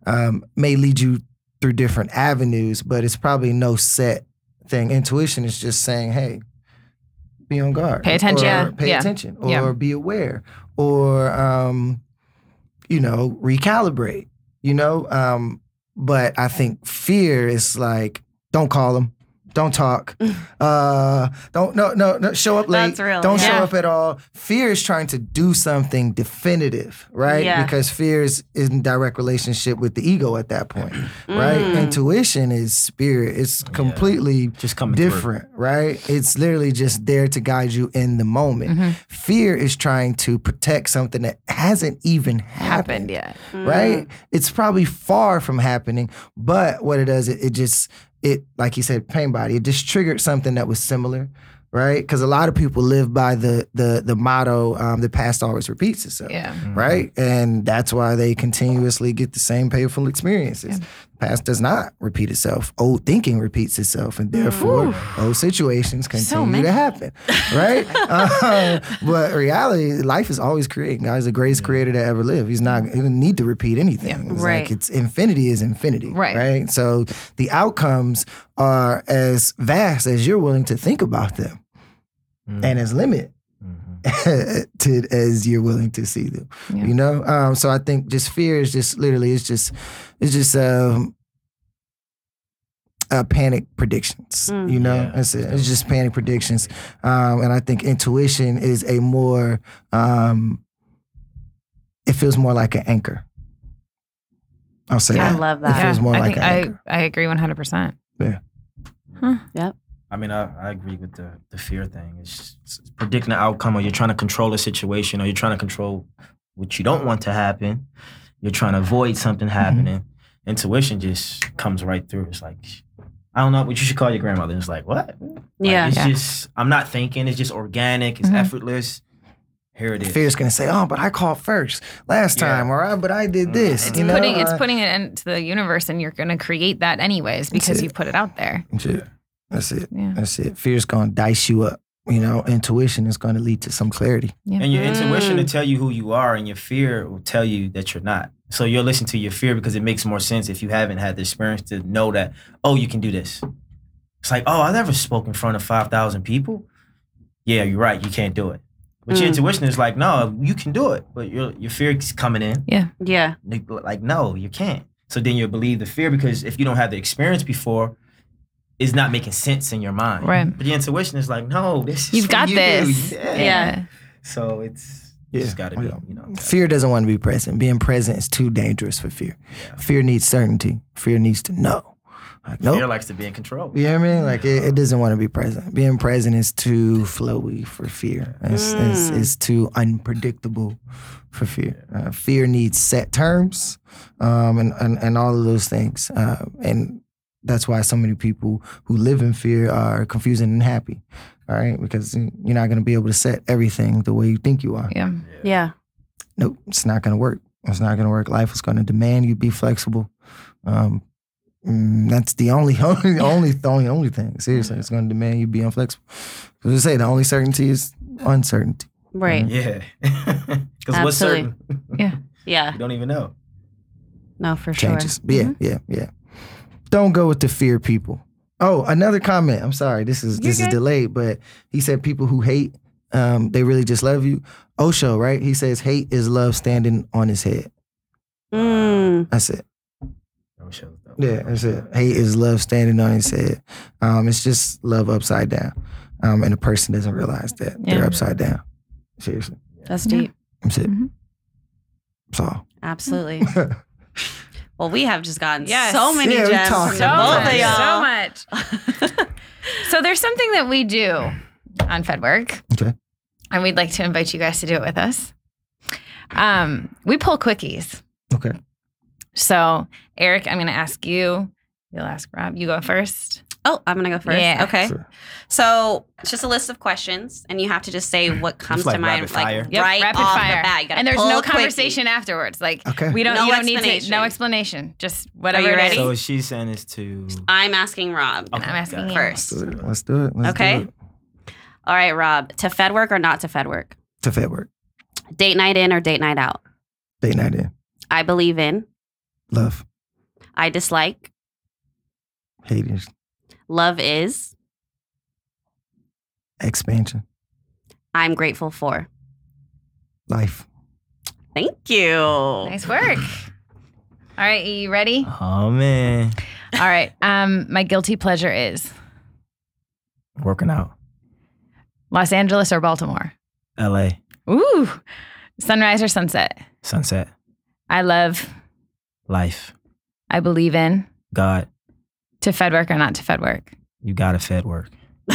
um, may lead you through different avenues, but it's probably no set thing. Intuition is just saying, "Hey, be on guard, Pay attention. or pay Yeah. attention, or Yeah. be aware, or um, you know, recalibrate." You know, um, but I think fear is like, "Don't call them." Don't talk. Uh, don't no no no show up late. That's real, Don't yeah. show up at all. Fear is trying to do something definitive, right? Yeah. Because fear is in direct relationship with the ego at that point, right? Mm. Intuition is spirit. It's completely Just coming through. different, right? It's literally just there to guide you in the moment. Mhm. Fear is trying to protect something that hasn't even Happened happened yet. right? It's probably far from happening, but what it does, it, it just it like you said, pain body. It just triggered something that was similar, right? Because a lot of people live by the the the motto, um, "The past always repeats itself." Yeah. Right, and that's why they continuously get the same painful experiences. Past does not repeat itself. Old thinking repeats itself, and therefore old situations continue many. to happen. Right, Uh, but reality, life is always creating. God is the greatest creator that ever lived. He's not. He doesn't need to repeat anything. It's Right. Like it's infinity is infinity. Right. Right. So the outcomes are as vast as you're willing to think about them, Mm. and as limited As you're willing to see them. Yeah. You know? Um, so I think just fear is just literally it's just it's just um uh, panic predictions. Mm. You know, Yeah. that's it. It's just panic predictions. Um, and I think intuition is a more um it feels more like an anchor. I'll say I that. love It that. feels more I like think an I, anchor. I agree 100%. I mean, I, I agree with the, the fear thing. It's, it's predicting the outcome, or you're trying to control a situation, or you're trying to control what you don't want to happen. You're trying to avoid something happening. Intuition just comes right through. It's like, I don't know what you should call your grandmother. It's like, what? Like, Yeah. it's Yeah. just, I'm not thinking. It's just organic. It's Mhm. effortless. Here it is. Fear's gonna say, "Oh, but I called first last Yeah. time," or "I, but I did this." It's you know? putting it's Uh, putting it into the universe and you're going to create that anyways because you put it out there. That's it. That's it. Yeah. That's it. Fear's gonna dice you up you know, intuition is going to lead to some clarity. Yeah. And your intuition Mm. will tell you who you are, and your fear will tell you that you're not. So you'll listen to your fear because it makes more sense if you haven't had the experience to know that, oh, you can do this. It's like, oh, I never spoke in front of 5,000 people. Yeah, you're right. You can't do it. But your Mm. intuition is like, no, you can do it. But your, your fear is coming in. Yeah. Yeah. Like, no, you can't. So then you'll believe the fear because if you don't have the experience before, it's not making sense in your mind. Right. But the intuition is like, no, this is You've for got you. this. Yeah. Yeah. So it's you just gotta be, you know. Fear doesn't want to be present. Being present is too dangerous for fear. Fear needs certainty. Fear needs to know. Like, nope. Fear likes to be in control. You know what I mean? Like it, it doesn't want to be present. Being present is too flowy for fear. It's, it's, Mm. it's too unpredictable for fear. Uh, fear needs set terms, um, and, and and all of those things. Uh, and that's why so many people who live in fear are confused and unhappy. All right, because you're not going to be able to set everything the way you think you are. Yeah. Yeah. Nope, it's not going to work. It's not going to work. Life is going to demand you be flexible. Um, mm, that's the only, only, only, only, only thing. Seriously, it's going to demand you be inflexible. Because I say the only certainty is uncertainty. Right. Yeah. Because what's Absolutely. certain? Yeah. Yeah. You don't even know. No, for sure. Changes. Yeah, Mhm. yeah, yeah. Don't go with the fear people. Oh, another comment. I'm sorry. This is this is delayed, but he said people who hate, um, they really just love you. Osho, right? He says hate is love standing on his head. Mm. That's it. No. Yeah, that's it. Hate is love standing on his head. Um, it's just love upside down. Um, and the person doesn't realize that they're upside down. Seriously. That's deep. That's it. Mhm. That's all. Absolutely. Well, we have just gotten Yes. so many Yeah, gems talked from So much. y'all. So much. So there's something that we do on FedWork. Okay. And we'd like to invite you guys to do it with us. Um, we pull quickies. Okay. So, Eric, I'm going to ask you. You'll ask Rob. You go first. Oh, I'm gonna go first. Yeah. Okay. Sure. So it's just a list of questions, and you have to just say what comes like to mind, rapid like fire. Yep, right rapid off fire. the bat. You and there's no a quickie. conversation afterwards. Like Okay. we don't. No you don't need to. No explanation. Just whatever you it ready? So what she's saying is to. I'm asking Rob And I'm asking got it. you. first. Let's do it. Let's do it. Let's Okay. Do it. All right, Rob. To Fed work or not to Fed work? To Fed work. Date night in or date night out? Date night in. I believe in. Love. I dislike. Haters. Love is. Expansion. I'm grateful for. Life. Thank you. Nice work. All right, are you ready? Oh man, All right. Um, my guilty pleasure is working out. Los Angeles or Baltimore. L.A. Ooh, sunrise or sunset. Sunset. I love. Life. I believe in. God. To Fed work or not to Fed work. You got to Fed work.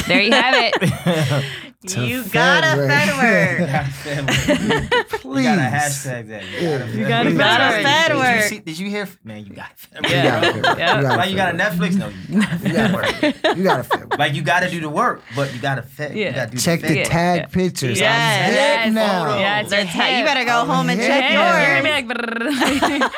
There you have it. To You Fed got a work. Fed work. Please. You gotta hashtag that. You gotta You gotta Fed Fed work. work. Did you see- Did you hear? Man, you got Fed work. You got it. Yeah. You got Like you got a. Netflix? No, you got You Fed work. You got to Fed work. Like you got to do the work, but you got to Fed. Yeah. You got to do Check the the Fed. tag Yeah. pictures. Yes. I'm Yes. hip now. Yeah, it's That's how- you better go home and check yours. you're gonna be like,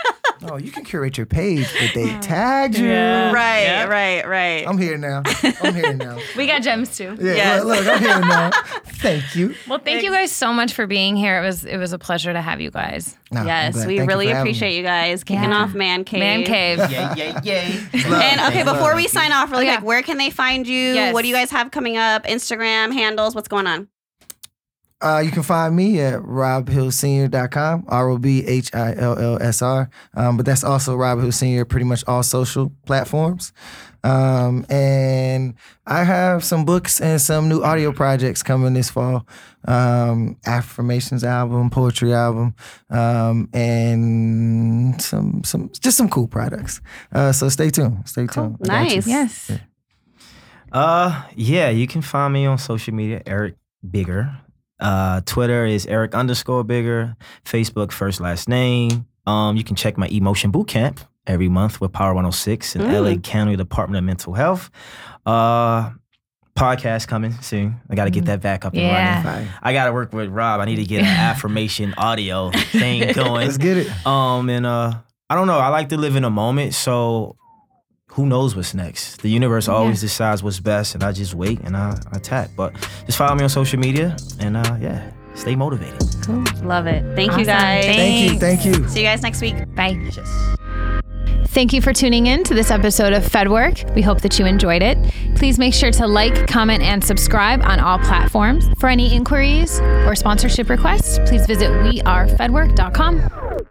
Oh, you can curate your page, but they hmm. tagged you. Yeah. Right, Yep. right, right. I'm here now. I'm here now. we got gems too. Yeah, Yes. look, look, I'm here now. Thank you. Well, thank you guys so much for being here. It was it was a pleasure to have you guys. No, yes, we Thank really for having appreciate you guys kicking Yeah. off Man Cave. Man cave. Yay, yay, yay. And okay, before we sign off, really Oh, yeah. quick, where can they find you? Yes. What do you guys have coming up? Instagram handles? What's going on? Uh, you can find me at robhillsenior.com, R O B H I L L S R. Um, but that's also Rob Hill Senior, pretty much all social platforms. Um, and I have some books and some new audio projects coming this fall. Um, affirmations album, poetry album, um, and some some just some cool products. Uh, so stay tuned. Stay tuned. I got you. Nice. Yes. Uh, yeah, you can find me on social media, Eric Bigger. Uh, Twitter is Eric underscore Bigger. Facebook, first last name. Um, you can check my Emotion Boot Camp every month with Power 106 and Mm. LA County Department of Mental Health. Uh, podcast coming soon. I got to get that back up and Yeah. running. I got to work with Rob. I need to get an affirmation audio thing going. Let's get it. Um, and uh, I don't know. I like to live in a moment. So, who knows what's next? The universe always decides what's best, and I just wait and I, I attack. But just follow me on social media, and uh, yeah, stay motivated. Cool. Love it. Thank you Awesome. guys. Thank you. Thank you. See you guys next week. Bye. Yes. Thank you for tuning in to this episode of FedWork. We hope that you enjoyed it. Please make sure to like, comment, and subscribe on all platforms. For any inquiries or sponsorship requests, please visit wearefedwork.com.